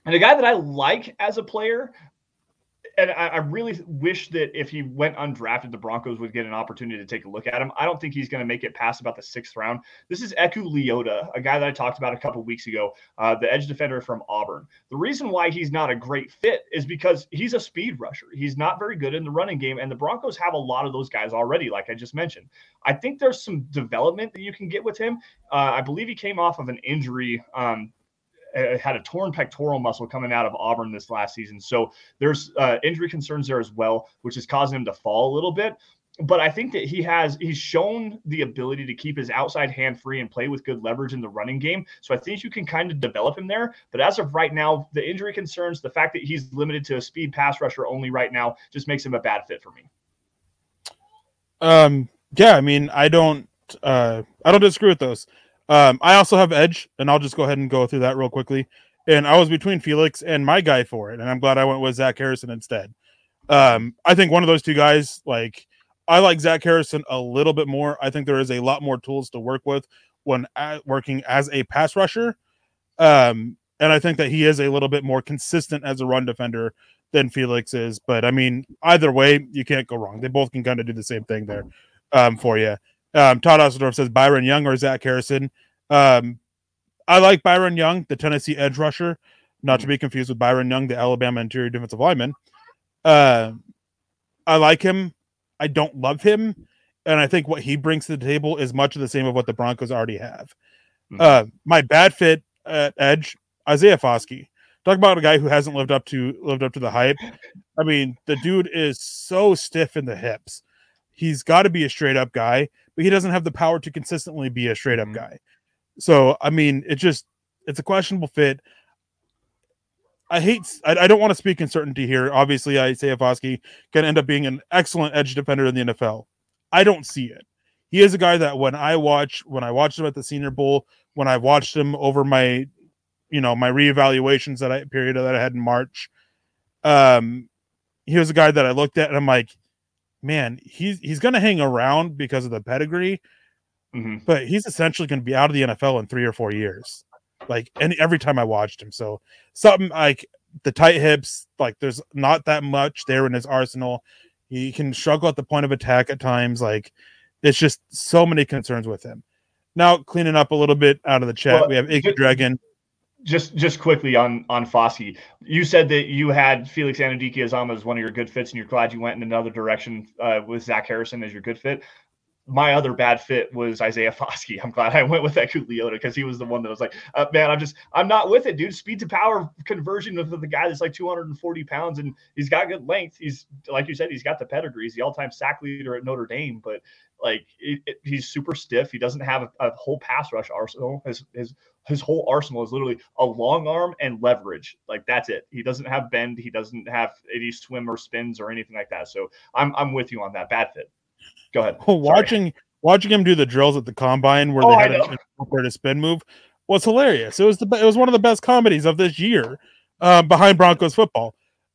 And a guy that I like as a player, and I, I, really wish that if he went undrafted, the Broncos would get an opportunity to take a look at him. I don't think he's going to make it past about the sixth round. This is Eku Leota, a guy that I talked about a couple weeks ago, uh, the edge defender from Auburn. The reason why he's not a great fit is because he's a speed rusher. He's not very good in the running game, and the Broncos have a lot of those guys already, like I just mentioned. I think there's some development that you can get with him. Uh, I believe he came off of an injury um, had a torn pectoral muscle coming out of Auburn this last season. So there's uh, injury concerns there as well, which is causing him to fall a little bit. But I think that he has he's shown the ability to keep his outside hand free and play with good leverage in the running game. So I think you can kind of develop him there. But as of right now, the injury concerns, the fact that he's limited to a speed pass rusher only right now, just makes him a bad fit for me. Um. Yeah. I mean, I don't. Uh. I don't disagree with those. Um, I also have Edge, and I'll just go ahead and go through that real quickly. And I was between Felix and my guy for it, and I'm glad I went with Zach Harrison instead. Um, I think one of those two guys, like I like Zach Harrison a little bit more. I think there is a lot more tools to work with when at, working as a pass rusher. Um, and I think that he is a little bit more consistent as a run defender than Felix is. But I mean, either way, you can't go wrong. They both can kind of do the same thing there um, for you. Um, Todd Osendorf says Byron Young or Zach Harrison. Um, I like Byron Young, the Tennessee edge rusher, not to be confused with Byron Young, the Alabama interior defensive lineman. Uh, I like him. I don't love him. And I think what he brings to the table is much of the same of what the Broncos already have. Mm-hmm. Uh, my bad fit at edge, Isaiah Foskey. Talk about a guy who hasn't lived up to lived up to the hype. I mean, the dude is so stiff in the hips. He's got to be a straight up guy but he doesn't have the power to consistently be a straight up mm-hmm. guy. So I mean, it just it's a questionable fit. I hate. I, I don't want to speak in certainty here. Obviously, I Isaiah Foskey can end up being an excellent edge defender in the NFL. I don't see it. He is a guy that when I watch when I watched him at the Senior Bowl, when I watched him over my, you know, my reevaluations that I period that I had in March, um, he was a guy that I looked at and I'm like, man, he's he's going to hang around because of the pedigree, mm-hmm. but he's essentially going to be out of the NFL in three or four years. Like, and every time I watched him, so something like the tight hips, like there's not that much there in his arsenal. He can struggle at the point of attack at times. Like, it's just so many concerns with him. Now, cleaning up a little bit out of the chat, well, we have Iggy Dragon just just quickly on on Foskey, you said that you had Felix Anudike-Uzomah as one of your good fits, and you're glad you went in another direction uh, with Zach Harrison as your good fit. My other bad fit was Isaiah Foskey. I'm glad I went with that Leota because he was the one that was like, uh, man, I'm just I'm not with it, dude. Speed to power conversion with the guy that's like 240 pounds and he's got good length. He's like you said, he's got the pedigree. He's the all-time sack leader at Notre Dame, but like it, it, he's super stiff. He doesn't have a, a whole pass rush arsenal. His his his whole arsenal is literally a long arm and leverage. Like that's it. He doesn't have bend. He doesn't have any swim or spins or anything like that. So I'm I'm with you on that. Bad fit. Go ahead. watching watching him do the drills at the combine where oh, they had a, a spin move was hilarious. It was the it was one of the best comedies of this year um, behind Broncos football.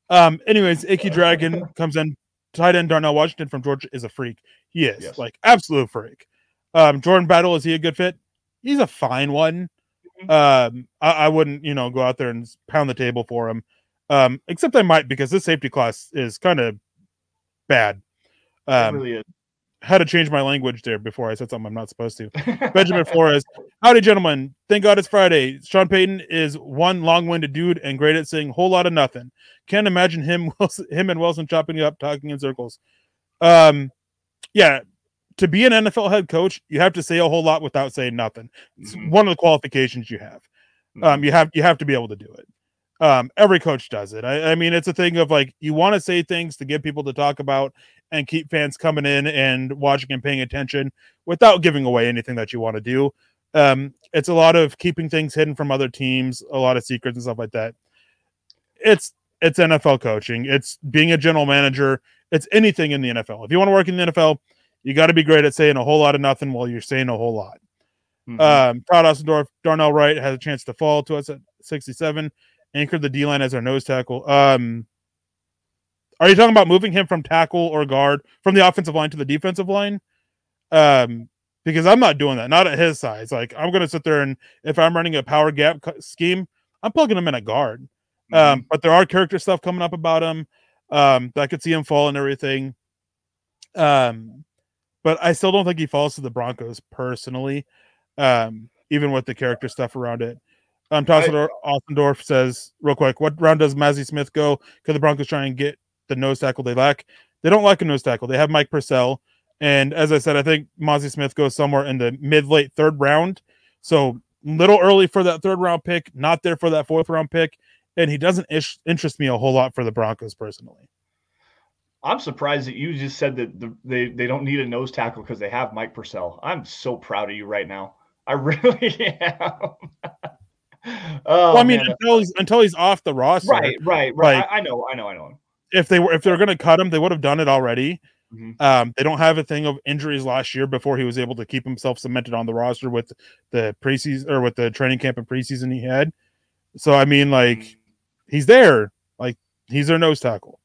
Um, anyways, Icky Dragon comes in. Tight end Darnell Washington from Georgia is a freak. He is yes. like absolute freak. Um, Jordan Battle is he a good fit? He's a fine one. Um, I, I, wouldn't, you know, go out there and pound the table for him. Um, except I might because this safety class is kind of bad. Um, really is. had to change my language there before I said something I'm not supposed to. Benjamin Flores. Howdy, gentlemen. Thank God it's Friday. Sean Payton is one long-winded dude and great at saying a whole lot of nothing. Can't imagine him, Wilson, him and Wilson chopping it up, talking in circles. Um, yeah, to be an NFL head coach, you have to say a whole lot without saying nothing. It's Mhm. one of the qualifications you have. Um, you have you have to be able to do it. Um, every coach does it. I, I mean, it's a thing of like you want to say things to get people to talk about and keep fans coming in and watching and paying attention without giving away anything that you want to do. Um, it's a lot of keeping things hidden from other teams, a lot of secrets and stuff like that. It's it's NFL coaching. It's being a general manager. It's anything in the NFL. If you want to work in the NFL, you got to be great at saying a whole lot of nothing while you're saying a whole lot. Mhm. Um, Todd Ossendorf, Darnell Wright has a chance to fall to us at 67. Anchored the D line as our nose tackle. Um, are you talking about moving him from tackle or guard from the offensive line to the defensive line? Um, because I'm not doing that. Not at his size. Like I'm going to sit there and if I'm running a power gap scheme, I'm plugging him in a guard. Um, but there are character stuff coming up about him. Um, that I could see him fall and everything. Um, but I still don't think he falls to the Broncos personally. Um, even with the character stuff around it. Um, Tossador Ossendorf says real quick, what round does Mazi Smith go? Could the Broncos try and get the nose tackle they lack? They don't lack a nose tackle. They have Mike Purcell, and as I said, I think Mazi Smith goes somewhere in the mid late third round. So little early for that third round pick, not there for that fourth round pick, and he doesn't ish- interest me a whole lot for the Broncos personally. I'm surprised that you just said that the, they they don't need a nose tackle because they have Mike Purcell. I'm so proud of you right now. I really am. oh, well, I mean, man. until he's until he's off the roster, right, right, right. like- I, I know, I know, I know. if they were if they're going to cut him, they would have done it already. Mhm. Um, they don't have a thing of injuries last year before he was able to keep himself cemented on the roster with the preseason or with the training camp and preseason he had. So I mean, like he's there, like he's their nose tackle.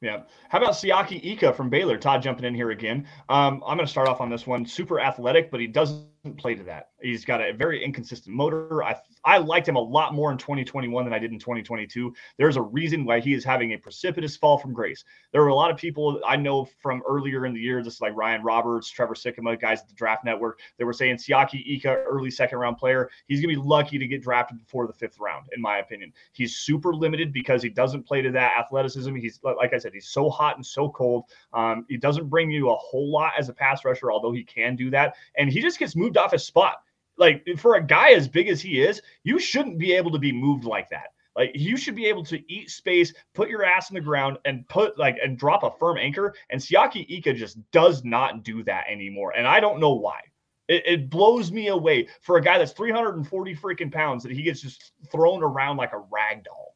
Yeah. How about Siaki Ika from Baylor? Todd jumping in here again. Um, I'm going to start off on this one. Super athletic, but he doesn't play to that. He's got a very inconsistent motor. I I liked him a lot more in 2021 than I did in 2022. There's a reason why he is having a precipitous fall from grace. There were a lot of people I know from earlier in the year, just like Ryan Roberts, Trevor Sikkema, guys at the Draft Network, they were saying Siaki Ika, early second round player. He's to be lucky to get drafted before the fifth round, in my opinion. He's super limited because he doesn't play to that athleticism. He's like I said, he's so hot and so cold. Um, he doesn't bring you a whole lot as a pass rusher, although he can do that. And he just gets moved off his spot. Like for a guy as big as he is, you shouldn't be able to be moved like that. Like you should be able to eat space, put your ass in the ground, and put like and drop a firm anchor. And Siaki Ika just does not do that anymore. And I don't know why. It, it blows me away for a guy that's 340 freaking pounds that he gets just thrown around like a rag doll.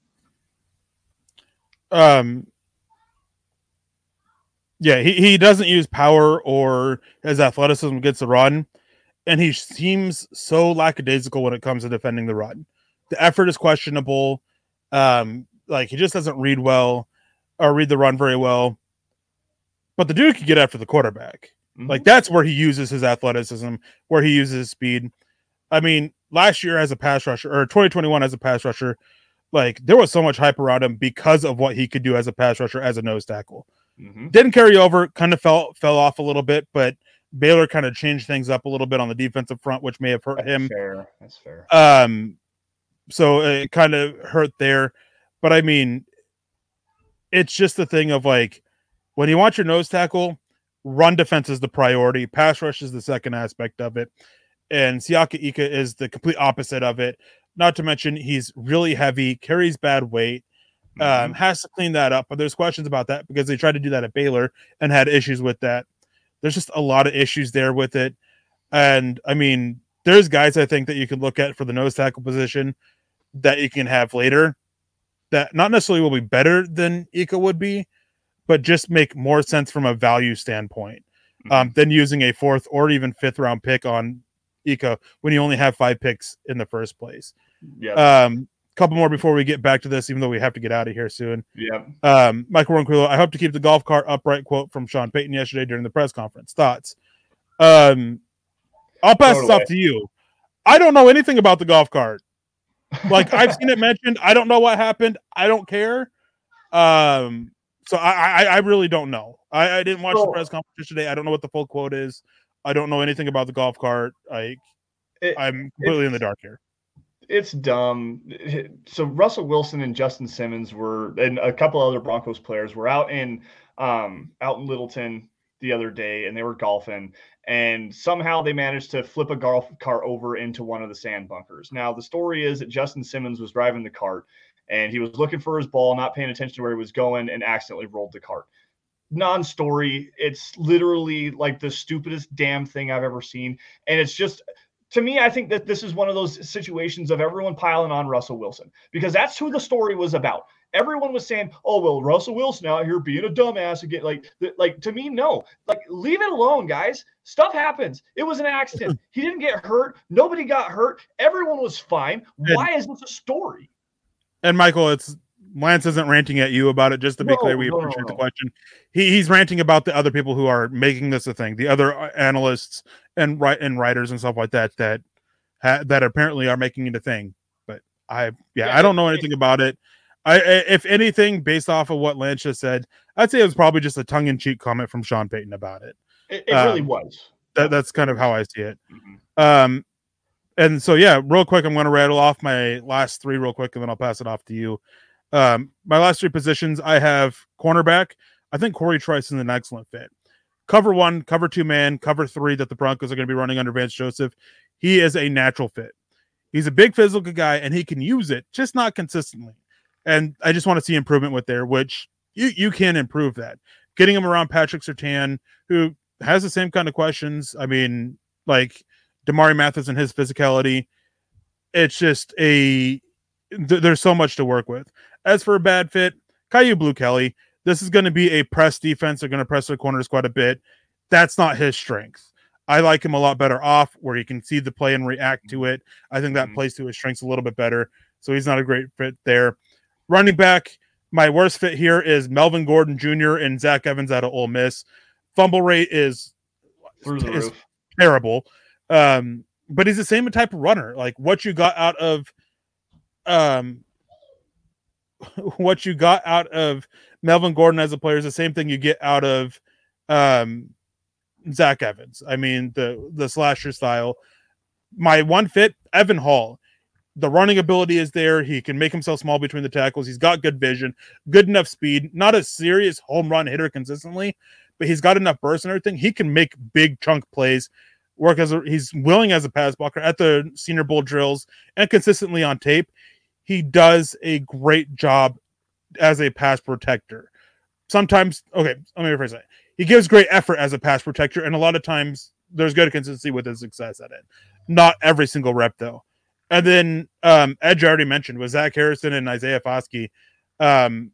Um, yeah, he, he doesn't use power or his athleticism gets the run, and he seems so lackadaisical when it comes to defending the run. The effort is questionable. Um, like he just doesn't read well or read the run very well. But the dude can get after the quarterback. Mhm. Like that's where he uses his athleticism, where he uses his speed. I mean, last year as a pass rusher or 2021 as a pass rusher, like there was so much hype around him because of what he could do as a pass rusher as a nose tackle. Mhm. Didn't carry over, kind of fell fell off a little bit, but Baylor kind of changed things up a little bit on the defensive front, which may have hurt That's him. fair. That's fair. Um, so it kind of hurt there. But I mean, it's just the thing of like when you want your nose tackle, run defense is the priority, pass rush is the second aspect of it. And Siaki Ika is the complete opposite of it. Not to mention he's really heavy, carries bad weight, um, has to clean that up. But there's questions about that because they tried to do that at Baylor and had issues with that. There's just a lot of issues there with it. And I mean, there's guys I think that you can look at for the nose tackle position that you can have later that not necessarily will be better than Ika would be, but just make more sense from a value standpoint um, than using a fourth or even fifth round pick on Ika when you only have five picks in the first place. yeah. Um, couple more before we get back to this, even though we have to get out of here soon. yeah. Um, Michael Ronquillo, I hope to keep the golf cart upright. Quote from Sean Payton yesterday during the press conference. Thoughts? Um, I'll pass this off to you. I don't know anything about the golf cart. Like I've seen it mentioned. I don't know what happened. I don't care. Um, so I I, I really don't know. I, I didn't watch the press conference today. I don't know what the full quote is. I don't know anything about the golf cart. Like I'm completely in the dark here. It's dumb. So Russell Wilson and Justin Simmons were, and a couple other Broncos players were out in um out in Littleton the other day, and they were golfing, and somehow they managed to flip a golf cart over into one of the sand bunkers. Now the story is that Justin Simmons was driving the cart, and he was looking for his ball, not paying attention to where he was going, and accidentally rolled the cart non-story. It's literally like the stupidest damn thing I've ever seen. And it's just to me, I think that this is one of those situations of everyone piling on Russell Wilson because that's who the story was about. Everyone was saying, "Oh well, Russell Wilson out here being a dumbass again." Like, like to me, no. Like, leave it alone, guys. Stuff happens. It was an accident. he didn't get hurt. Nobody got hurt. Everyone was fine. Why is this a story? And Michael, it's Lance isn't ranting at you about it. Just to be no, clear, we no, appreciate no, the question. He, he's ranting about the other people who are making this a thing, the other uh, analysts and write and writers and stuff like that that ha, that apparently are making it a thing. But I, yeah, yeah I don't know anything about it. I, if anything, based off of what Lance just said, I'd say it was probably just a tongue in cheek comment from Sean Payton about it. It, it um, really was. That, that's kind of how I see it. Mm-hmm. Um, and so yeah, real quick, I'm going to rattle off my last three real quick, and then I'll pass it off to you. Um, my last three positions, I have cornerback. I think Corey Trice is an excellent fit. Cover one, cover two man, cover three that the Broncos are going to be running under Vance Joseph. He is a natural fit. He's a big physical guy and he can use it, just not consistently. And I just want to see improvement with there, which you you can improve that. Getting him around Patrick Surtain, who has the same kind of questions. I mean, like Damarri Mathis and his physicality. It's just a th- there's so much to work with. As for a bad fit, Kyu Blue Kelly, this is going to be a press defense. They're going to press their corners quite a bit. That's not his strength. I like him a lot better off where he can see the play and react to it. I think that mm-hmm. plays to his strengths a little bit better. So he's not a great fit there. Running back, my worst fit here is Melvin Gordon Jr. and Zach Evans out of Ole Miss. Fumble rate is, is terrible. Um, but he's the same type of runner. Like what you got out of um what you got out of Melvin Gordon as a player is the same thing you get out of um, Zach Evans. I mean, the the slasher style. My one fit, Evan Hull. The running ability is there. He can make himself small between the tackles. He's got good vision, good enough speed. Not a serious home run hitter consistently, but he's got enough burst and everything. He can make big chunk plays. Work as a, he's willing as a pass blocker at the Senior Bowl drills and consistently on tape he does a great job as a pass protector. Sometimes, okay, let me rephrase that. He gives great effort as a pass protector, and a lot of times there's good consistency with his success at it. Not every single rep, though. And then um, Edge already mentioned was Zach Harrison and Isaiah Foskey um,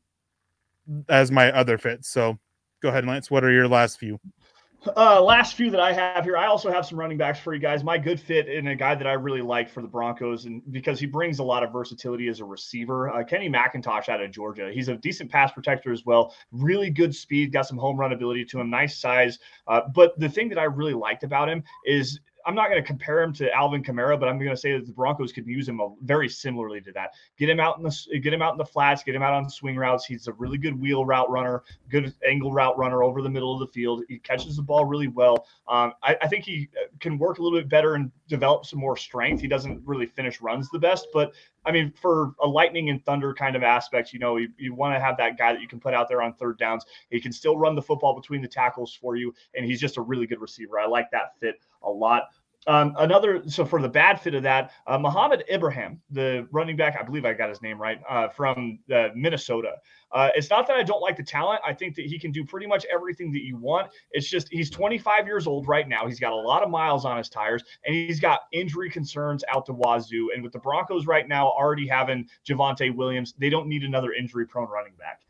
as my other fits. So go ahead, Lance. What are your last few? Uh, last few that I have here, I also have some running backs for you guys. My good fit and a guy that I really like for the Broncos, and because he brings a lot of versatility as a receiver, uh, Kenny McIntosh out of Georgia. He's a decent pass protector as well. Really good speed, got some home run ability to him, nice size. Uh, but the thing that I really liked about him is I'm not going to compare him to Alvin Kamara, but I'm going to say that the Broncos could use him very similarly to that. Get him out in the get him out in the flats, get him out on swing routes. He's a really good wheel route runner, good angle route runner over the middle of the field. He catches the ball really well. Um, I, I, think he uh, can work a little bit better and develop some more strength. He doesn't really finish runs the best, but I mean, for a lightning and thunder kind of aspect, you know, you, you want to have that guy that you can put out there on third downs. He can still run the football between the tackles for you, and he's just a really good receiver. I like that fit a lot. Um, another, so for the bad fit of that, uh, Mohamed Ibrahim, the running back, I believe I got his name right, uh, from uh, Minnesota. Uh, it's not that I don't like the talent. I think that he can do pretty much everything that you want. It's just he's 25 years old right now. He's got a lot of miles on his tires, and he's got injury concerns out to wazoo. And with the Broncos right now already having Javonte Williams, they don't need another injury prone running back.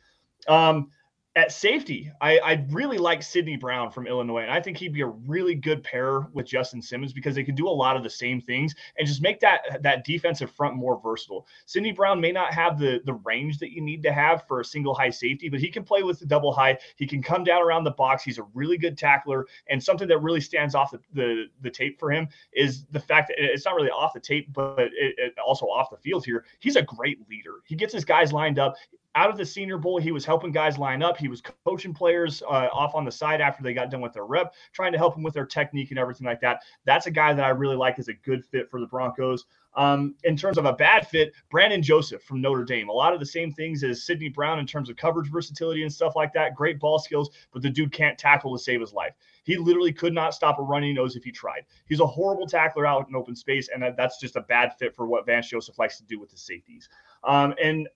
Um, at safety, I, I really like Sydney Brown from Illinois, and I think he'd be a really good pair with Justin Simmons because they can do a lot of the same things and just make that that defensive front more versatile. Sydney Brown may not have the the range that you need to have for a single high safety, but he can play with the double high. He can come down around the box. He's a really good tackler, and something that really stands off the the, the tape for him is the fact that it's not really off the tape, but it, it also off the field here. He's a great leader. He gets his guys lined up out of the Senior Bowl, he was helping guys line up. He was coaching players uh, off on the side after they got done with their rep, trying to help them with their technique and everything like that. That's a guy that I really like as a good fit for the Broncos. Um, in terms of a bad fit, Brandon Joseph from Notre Dame. A lot of the same things as Sydney Brown in terms of coverage versatility and stuff like that. Great ball skills, but the dude can't tackle to save his life. He literally could not stop a running nose if he tried. He's a horrible tackler out in open space, and that's just a bad fit for what Vance Joseph likes to do with the safeties. Um, and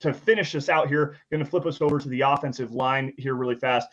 to finish this out here, going to flip us over to the offensive line here really fast.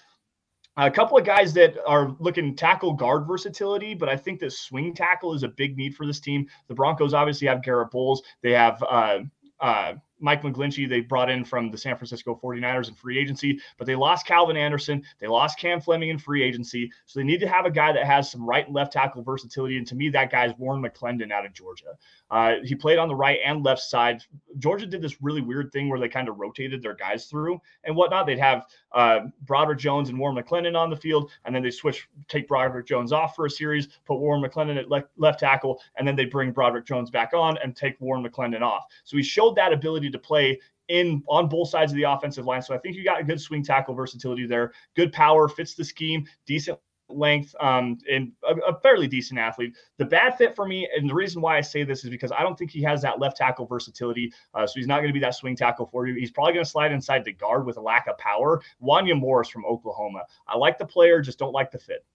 A couple of guys that are looking tackle guard versatility, but I think that swing tackle is a big need for this team. The Broncos obviously have Garrett Bolles. They have uh, uh, Mike McGlinchey, they brought in from the San Francisco 49ers in free agency, but they lost Calvin Anderson. They lost Cam Fleming in free agency. So they need to have a guy that has some right and left tackle versatility. And to me, that guy is Warren McClendon out of Georgia. Uh, he played on the right and left side. Georgia did this really weird thing where they kind of rotated their guys through and whatnot. They'd have uh, Broderick Jones and Warren McClendon on the field, and then they switch, take Broderick Jones off for a series, put Warren McClendon at le- left tackle, and then they bring Broderick Jones back on and take Warren McClendon off. So he showed that ability to play in on both sides of the offensive line. So I think you got a good swing tackle versatility there. Good power, fits the scheme, decent length, um, and a, a, fairly decent athlete. The bad fit for me, and the reason why I say this is because I don't think he has that left tackle versatility. Uh, so he's not going to be that swing tackle for you. He's probably going to slide inside the guard with a lack of power. Wanya Morris from Oklahoma. I like the player, just don't like the fit.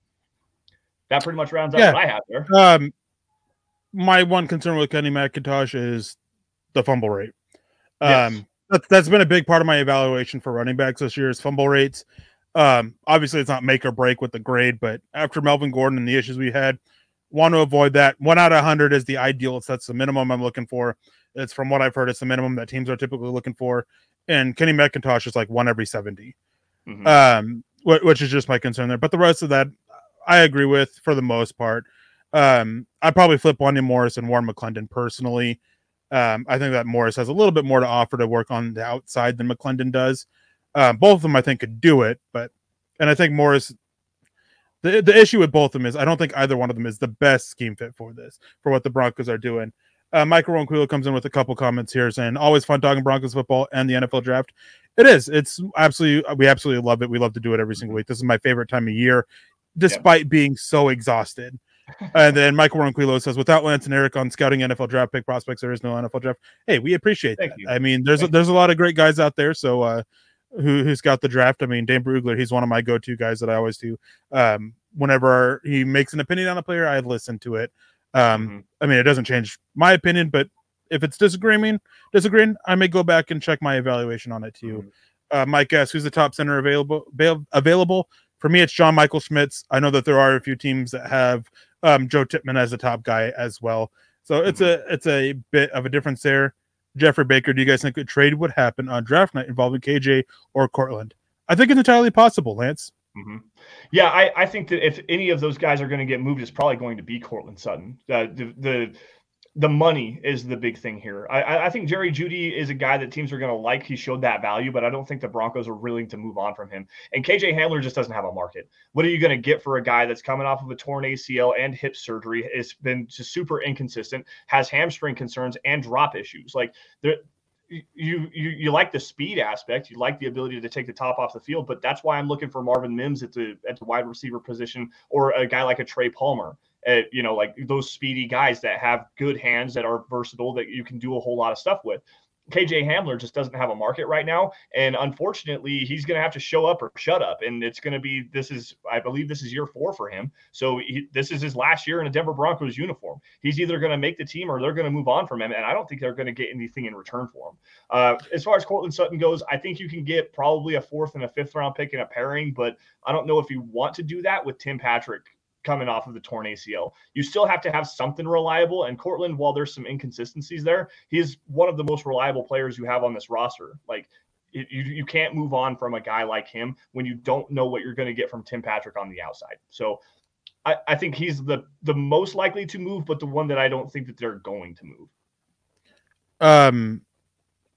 That pretty much rounds out yeah. what I have there. Um, my one concern with Kenny McIntosh is the fumble rate. Um, yes that's that's been a big part of my evaluation for running backs this year is fumble rates. Um, obviously, it's not make or break with the grade, but after Melvin Gordon and the issues we had, want to avoid that. One out of hundred is the ideal. It's that's the minimum I'm looking for. It's from what I've heard, it's the minimum that teams are typically looking for. And Kenny McIntosh is like one every 70, mm-hmm. um, which is just my concern there. But the rest of that, I agree with for the most part. Um, I probably flip Wanya Morris and Warren McClendon personally. Um, I think that Morris has a little bit more to offer to work on the outside than McClendon does. Um, both of them, I think, could do it, but and I think Morris. The, the issue with both of them is I don't think either one of them is the best scheme fit for this for what the Broncos are doing. Uh, Michael Ronquillo comes in with a couple comments here saying always fun talking Broncos football and the NFL draft. It is. It's absolutely we absolutely love it. We love to do it every single week. This is my favorite time of year, despite yeah. being so exhausted and then Michael Ronquillo says, without Lance and Eric on scouting NFL draft pick prospects, there is no NFL draft. Hey, we appreciate Thank that. You. I mean, there's a, there's a lot of great guys out there. So uh, who who scout the draft? I mean, Dan Brugler, he's one of my go-to guys that I always do. Um, whenever he makes an opinion on a player, I listen to it. Um, mm-hmm. I mean, it doesn't change my opinion, but if it's disagreeing, disagreeing, I may go back and check my evaluation on it too. Mm-hmm. Uh, Mike guess who's the top center available available? For me, it's John Michael Schmitz. I know that there are a few teams that have um, Joe Tippmann as a top guy as well. So it's mm-hmm. a it's a bit of a difference there. Jeffrey Baker, do you guys think a trade would happen on draft night involving KJ or Courtland? I think it's entirely possible, Lance. Mm-hmm. Yeah, I, I think that if any of those guys are going to get moved, it's probably going to be Courtland Sutton. Uh, the the the money is the big thing here. I, I think Jerry Jeudy is a guy that teams are going to like. He showed that value, but I don't think the Broncos are willing to move on from him. And KJ Hamler just doesn't have a market. What are you going to get for a guy that's coming off of a torn ACL and hip surgery? It's been just super inconsistent, has hamstring concerns and drop issues. Like there, you you you like the speed aspect, you like the ability to take the top off the field, but that's why I'm looking for Marvin Mims at the at the wide receiver position or a guy like a Trey Palmer uh, you know, like those speedy guys that have good hands that are versatile that you can do a whole lot of stuff with. KJ Hamler just doesn't have a market right now. And unfortunately, he's going to have to show up or shut up. And it's going to be this is, I believe, this is year four for him. So he, this is his last year in a Denver Broncos uniform. He's either going to make the team or they're going to move on from him. And I don't think they're going to get anything in return for him. Uh, as far as Courtland Sutton goes, I think you can get probably a fourth and a fifth round pick in a pairing, but I don't know if you want to do that with Tim Patrick coming off of the torn ACL. You still have to have something reliable. And Courtland, while there's some inconsistencies there, he's one of the most reliable players you have on this roster. Like you, you can't move on from a guy like him when you don't know what you're going to get from Tim Patrick on the outside. So I, I think he's the the most likely to move, but the one that I don't think that they're going to move. Um,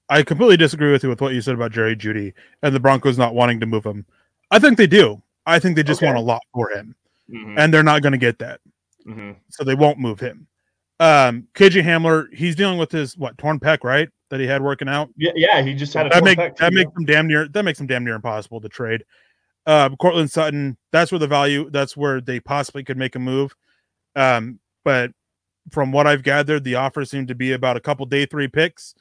I completely disagree with you with what you said about Jerry Jeudy and the Broncos not wanting to move him. I think they do. I think they just Okay. want a lot for him, Mhm, and they're not going to get that, mhm. so they won't move him. Um, KJ Hamler, he's dealing with his what torn pec, right? That he had working out. Yeah, yeah, he just had a that torn make pec, that too, makes him damn near that makes them damn near impossible to trade. Uh, Courtland Sutton, that's where the value, that's where they possibly could make a move. Um, but from what I've gathered, the offer seemed to be about a couple day three picks,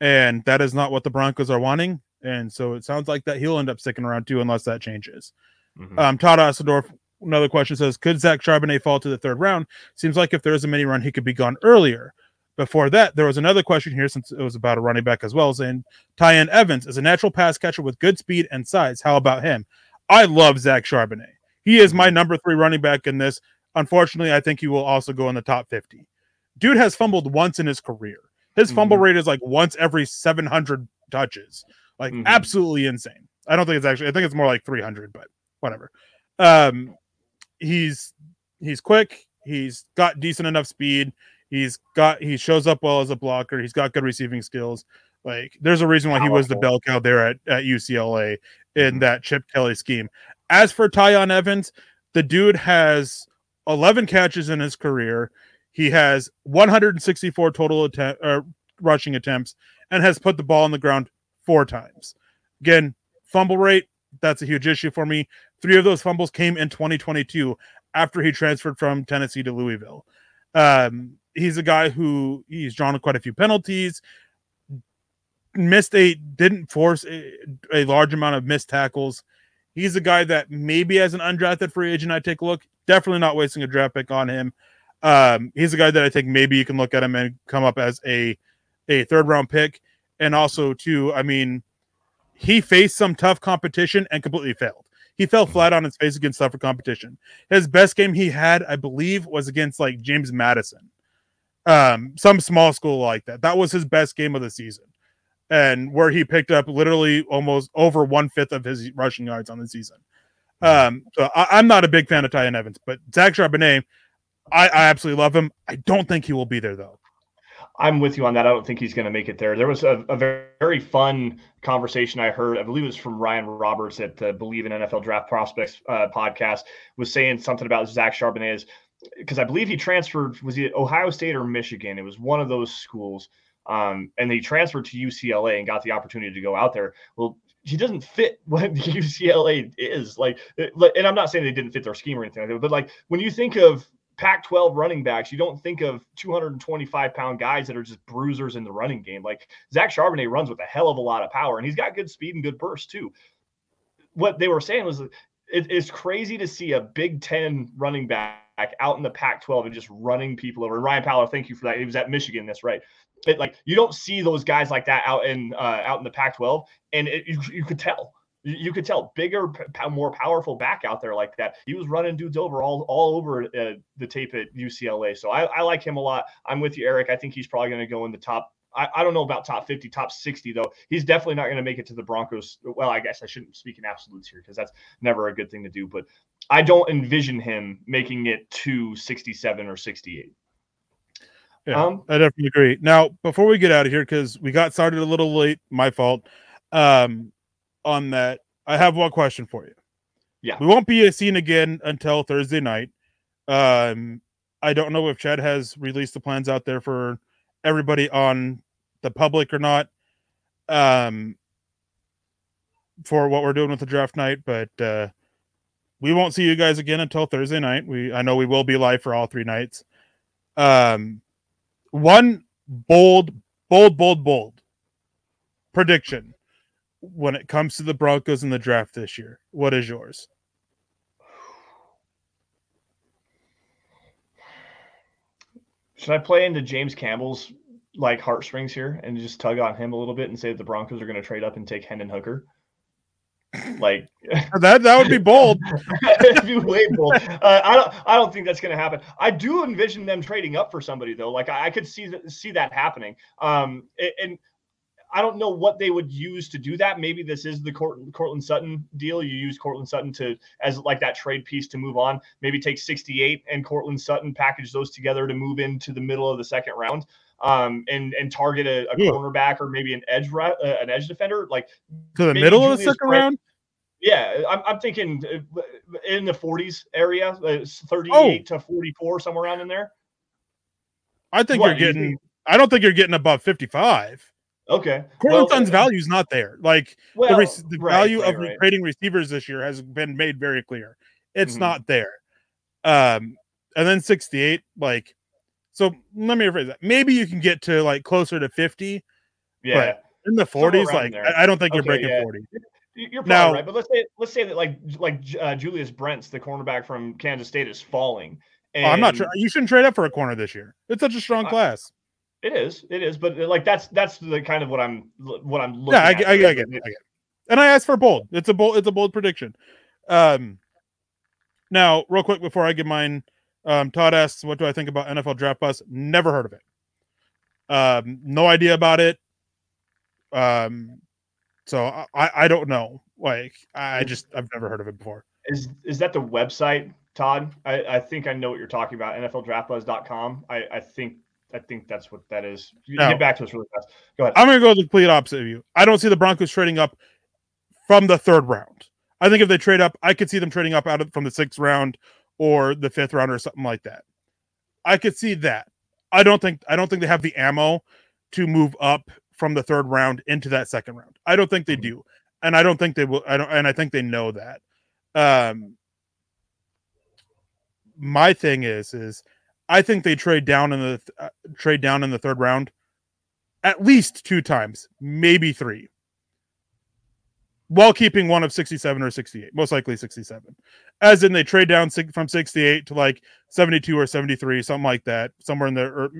and that is not what the Broncos are wanting. And so it sounds like that he'll end up sticking around too, unless that changes. Mhm. Um, Todd Osendorf, another question says, could Zach Charbonnet fall to the third round? Seems like if there is a mini run, he could be gone earlier. Before that, there was another question here since it was about a running back as well, saying Tyen Evans is a natural pass catcher with good speed and size. How about him? I love Zach Charbonnet. He is my number three running back in this. Unfortunately, I think he will also go in the top 50. Dude has fumbled once in his career. His fumble Mhm. rate is like once every 700 touches. Like Mhm. absolutely insane. I don't think it's actually, I think it's more like 300, but whatever. Um, he's he's quick. He's got decent enough speed. He's got he shows up well as a blocker. He's got good receiving skills. Like there's a reason why he was the bell cow there at, at UCLA in Mhm. that Chip Kelly scheme. As for Tiyon Evans, the dude has 11 catches in his career. He has 164 total attempt, uh, rushing attempts and has put the ball on the ground four times. Again, fumble rate, that's a huge issue for me. Three of those fumbles came in 2022 after he transferred from Tennessee to Louisville. Um, he's a guy who he's drawn quite a few penalties, missed a didn't force a, a large amount of missed tackles. He's a guy that maybe as an undrafted free agent, I take a look. Definitely not wasting a draft pick on him. Um, he's a guy that I think maybe you can look at him and come up as a a third round pick. And also, too, I mean, he faced some tough competition and completely failed. He fell flat on his face against tougher competition. His best game he had, I believe, was against like James Madison, um, some small school like that. That was his best game of the season, and where he picked up literally almost over one fifth of his rushing yards on the season. Um, so I, I'm not a big fan of Tiyon Evans, but Zach Charbonnet, I, I absolutely love him. I don't think he will be there though. I'm with you on that. I don't think he's going to make it there. There was a, a very, very fun conversation I heard. I believe it was from Ryan Roberts at the Believe in NFL Draft Prospects uh, podcast. Was saying something about Zach Charbonnet because I believe he transferred. Was he Ohio State or Michigan? It was one of those schools. Um, and he transferred to UCLA and got the opportunity to go out there. Well, he doesn't fit what UCLA is like. And I'm not saying they didn't fit their scheme or anything like that, but like when you think of Pac 12 running backs, you don't think of 225 pound guys that are just bruisers in the running game. Like Zach Charbonnet runs with a hell of a lot of power and he's got good speed and good burst too. What they were saying was it, it's crazy to see a Big Ten running back out in the Pac 12 and just running people over. Ryan Powell, thank you for that. He was at Michigan, that's right. It, like you don't see those guys like that out in uh, out in the Pac 12, and it, you, you could tell you could tell bigger, more powerful back out there like that. He was running dudes over all all over uh, the tape at UCLA. So I, I like him a lot. I'm with you, Erick. I think he's probably going to go in the top. I, I don't know about top 50, top 60 though. He's definitely not going to make it to the Broncos. Well, I guess I shouldn't speak in absolutes here because that's never a good thing to do. But I don't envision him making it to 67 or 68. Yeah, Um, I definitely agree. Now, before we get out of here, because we got started a little late, my fault. Um, on that, I have one question for you. Yeah. we won't be seen again until Thursday night. Um, I don't know if Chad has released the plans out there for everybody on the public or not. Um, for what we're doing with the draft night, but uh, we won't see you guys again until Thursday night. We I know we will be live for all three nights. Um, one bold, bold, bold, bold prediction when it comes to the Broncos in the draft this year. What is yours? Should I play into James Campbell's like heartstrings here and just tug on him a little bit and say that the Broncos are going to trade up and take Hendon Hooker? Like That that would be bold. It'd be way bold. Uh, I don't. I don't think that's going to happen. I do envision them trading up for somebody though. Like I, I could see that see that happening. Um, a- and I don't know what they would use to do that. Maybe this is the Courtland Sutton deal. You use Courtland Sutton to as like that trade piece to move on. Maybe take 68 and Courtland Sutton, package those together to move into the middle of the second round. Um, and and target a, a cornerback or maybe an edge uh, an edge defender like to the middle Julius of the second round. Yeah, I'm, I'm thinking uh, in the 40s area, uh, 38 oh. to 44, somewhere around in there. I think what, you're getting. You think? I don't think you're getting above 55. Okay. Courtland well, Sutton's value is not there. Like well, the, the right, value right, of right. trading receivers this year has been made very clear. It's mm-hmm. not there. Um, and then 68, like, so let me rephrase that. Maybe you can get to like closer to 50. Yeah. in the 40s, like, I, I, don't think okay, you're breaking yeah. 40. You're probably now, right, but let's say let's say that like like uh, Julius Brents, the cornerback from Kansas State, is falling. And, oh, I'm not sure. You shouldn't trade up for a corner this year. It's such a strong uh, class. It is. It is. But like that's that's the kind of what I'm what I'm looking. Yeah, I, at. I, I, get, it, I get it. And I asked for bold. It's a bold. It's a bold prediction. Um, now, real quick before I give mine, um, Todd asks, "What do I think about NFL Draft Buzz?" Never heard of it. Um, no idea about it. Um, so I I don't know. Like I just I've never heard of it before. Is is that the website, Todd? I, I think I know what you're talking about. NFLDraftBuzz.com. I I think I think that's what that is. Get back to us really fast. Go ahead. I'm going to go the complete opposite of you. I don't see the Broncos trading up from the third round. I think if they trade up, I could see them trading up out of from the sixth round or the fifth round or something like that. I could see that. I don't think I don't think they have the ammo to move up from the third round into that second round. I don't think they mm-hmm. do, and I don't think they will. I don't, and I think they know that. Um, my thing is, is I think they trade down in the uh, trade down in the third round at least two times, maybe three, while keeping one of 67 or 68, most likely 67. As in, they trade down from 68 to like 72 or 73, something like that, somewhere in there, or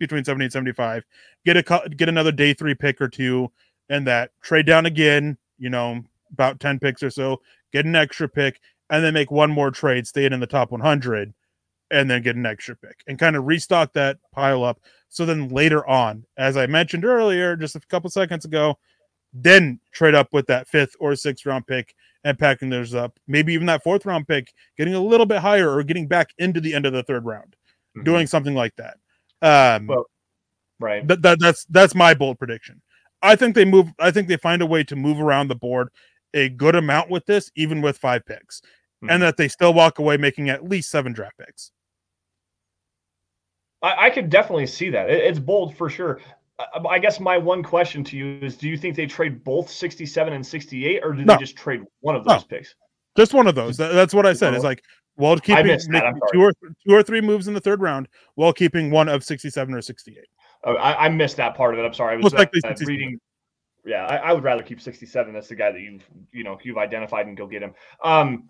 between 70 and 75. Get a get another day three pick or two, and that trade down again, you know, about 10 picks or so, get an extra pick, and then make one more trade, staying in the top 100 and then get an extra pick and kind of restock that pile up. So then later on, as I mentioned earlier, just a couple seconds ago, then trade up with that fifth or sixth round pick and packing those up. Maybe even that fourth round pick, getting a little bit higher or getting back into the end of the third round, mm-hmm. doing something like that. Um, well, right. That, that that's that's my bold prediction. I think they move. I think they find a way to move around the board a good amount with this, even with five picks, mm-hmm. and that they still walk away making at least seven draft picks. I, I could definitely see that. It, it's bold for sure. I, I guess my one question to you is: Do you think they trade both sixty-seven and sixty-eight, or do no. they just trade one of those no. picks? Just one of those. That, that's what I said. It's like while keeping two or two or three moves in the third round, while keeping one of sixty-seven or sixty-eight. Oh, I, I, missed that part of it. I'm sorry. I was uh, uh, reading. Yeah, I, I, would rather keep 67. That's the guy that you've you know you've identified and go get him. Um,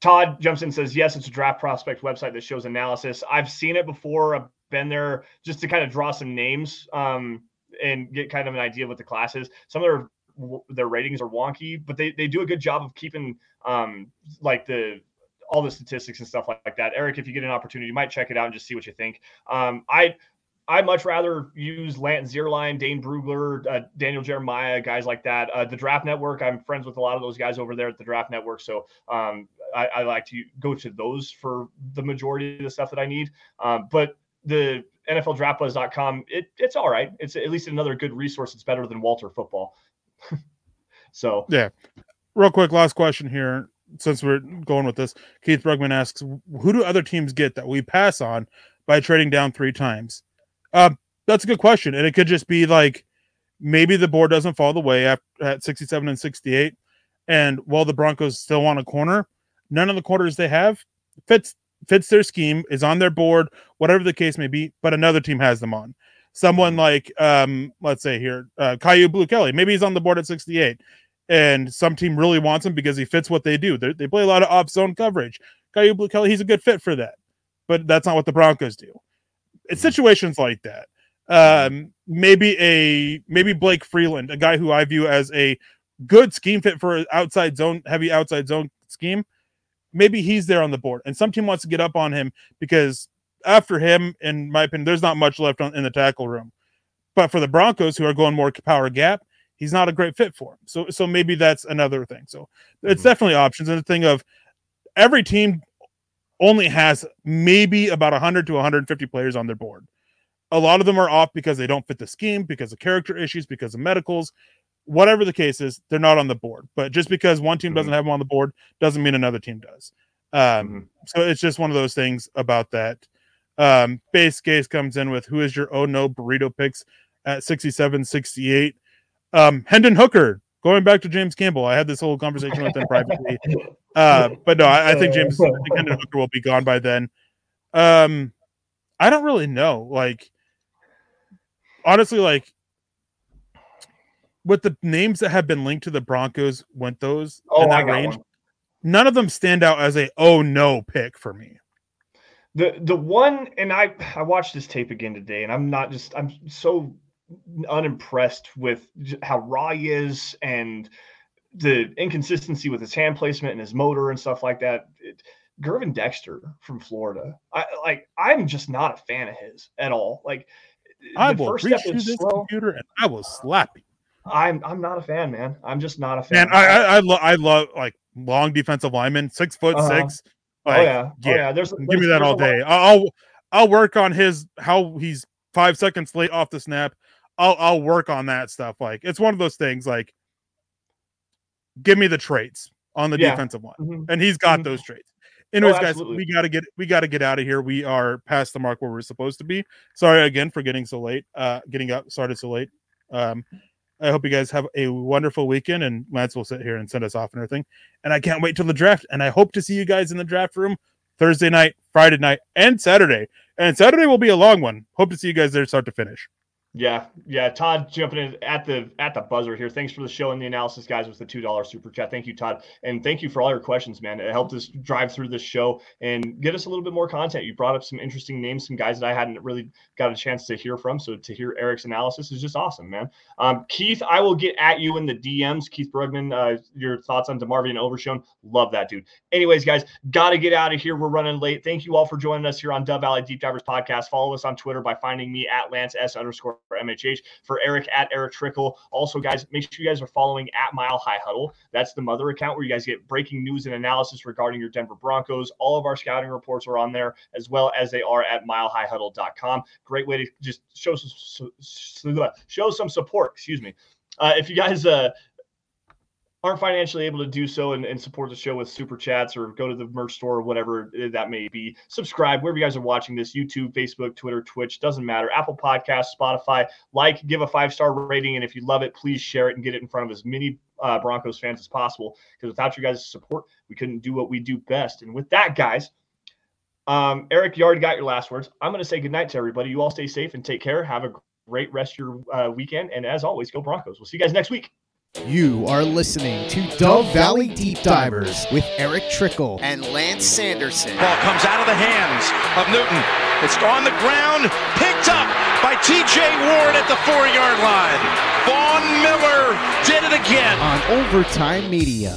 Todd jumps in and says, Yes, it's a draft prospect website that shows analysis. I've seen it before. Been there just to kind of draw some names um, and get kind of an idea of what the class is. Some of their their ratings are wonky, but they, they do a good job of keeping um, like the all the statistics and stuff like, like, that. Erick, if you get an opportunity, you might check it out and just see what you think. Um, I I much rather use Lance Zierlein, Dane Brugler, uh, Daniel Jeremiah, guys like that. Uh, the Draft Network, I'm friends with a lot of those guys over there at the Draft Network, so um, I, I, like to go to those for the majority of the stuff that I need. Um, but the NFLDraftBuzz.com, it, it's all right. It's at least another good resource. It's better than Walter Football. so yeah, real quick, last question here. Since we're going with this, Keith Brugman asks, "Who do other teams get that we pass on by trading down three times?" Uh, that's a good question, and it could just be like maybe the board doesn't fall the way at, at 67 and 68, and while the Broncos still want a corner, none of the corners they have fits fits their scheme, is on their board, whatever the case may be, but another team has them on. Someone like, um, let's say here, uh, Kyu Blu Kelly, maybe he's on the board at 68, and some team really wants him because he fits what they do. They're, they play a lot of off zone coverage. Kyu Blu Kelly, he's a good fit for that, but that's not what the Broncos do. It's situations like that. Um, maybe a maybe Blake Freeland, a guy who I view as a good scheme fit for outside zone, heavy outside zone scheme maybe he's there on the board and some team wants to get up on him because after him, in my opinion, there's not much left on, in the tackle room. But for the Broncos, who are going more power gap, he's not a great fit for him. So so maybe that's another thing. So it's Mhm. definitely options and the thing of every team only has maybe about 100 to 150 players on their board. A lot of them are off because they don't fit the scheme, because of character issues, because of medicals, whatever the case is, they're not on the board. But just because one team doesn't have them on the board doesn't mean another team does. Um, Mhm. So it's just one of those things about that. Um, base case comes in with who is your oh no burrito picks at 67, 68. Um, Hendon Hooker, going back to James Campbell. I had this whole conversation with him privately. Uh, but no, I, I think James I think Hendon Hooker will be gone by then. Um, I don't really know. Like, honestly, like with the names that have been linked to the Broncos, went those Oh, in that range, one. none of them stand out as a oh no pick for me. The the one, and I I watched this tape again today, and I'm not just I'm so unimpressed with how raw he is and the inconsistency with his hand placement and his motor and stuff like that. It, Gervon Dexter from Florida, I like. I'm just not a fan of his at all. Like, I will first reach through is this slow. computer and I will slap you. I'm I'm not a fan, man. I'm just not a fan. Man, I I, I, lo- I love like long defensive linemen, six foot Uh-huh. six. oh Like, yeah, oh yeah. There's Give me that all day. I'll I'll work on his how he's five seconds late off the snap. I'll I'll work on that stuff. Like it's one of those things. Like, give me the traits on the Yeah. defensive line, Mhm. and he's got Mhm. those traits. Anyways, guys, we gotta get we gotta get out of here. We are past the mark where we're supposed to be. Sorry again for getting so late. Uh, getting up started so late. Um, I hope you guys have a wonderful weekend, and Lance will sit here and send us off and everything. And I can't wait till the draft. And I hope to see you guys in the draft room Thursday night, Friday night, and Saturday. And Saturday will be a long one. Hope to see you guys there start to finish. Yeah, yeah. Todd jumping in at the at the buzzer here. Thanks for the show and the analysis, guys, with the two dollar super chat. Thank you, Todd, and thank you for all your questions, man. It helped us drive through this show and get us a little bit more content. You brought up some interesting names, some guys that I hadn't really got a chance to hear from. So to hear Erick's analysis is just awesome, man. Um, Keith, I will get at you in the DMs. Keith Brugman, uh, your thoughts on DeMarvion Overshown? Love that dude. Anyways, guys, got to get out of here. We're running late. Thank you all for joining us here on Dove Valley Deep Divers podcast. Follow us on Twitter by finding me at Lance S underscore MHH for Erick at Erick Trickel. Also, guys, make sure you guys are following at Mile High Huddle. That's the mother account where you guys get breaking news and analysis regarding your Denver Broncos. All of our scouting reports are on there as well as they are at milehighhuddle.com. Great way to just show some show some support. Excuse me. Uh, if you guys uh, aren't financially able to do so and, and support the show with super chats or go to the merch store or whatever that may be, subscribe wherever you guys are watching this YouTube, Facebook, Twitter, Twitch, doesn't matter. Apple Podcasts, Spotify, like, give a five star rating. And if you love it, please share it and get it in front of as many uh, Broncos fans as possible. Because without you guys' support, we couldn't do what we do best. And with that, guys, um, Erick, you already got your last words. I'm going to say goodnight to everybody. You all stay safe and take care. Have a great rest of your uh, weekend. And as always, go Broncos. We'll see you guys next week. You are listening to Dove Valley Deep Divers with Erick Trickel. and Lance Sanderson. Ball comes out of the hands of Newton. It's on the ground, picked up by TJ Ward at the four yard line. Von Miller did it again. on Overtime Media.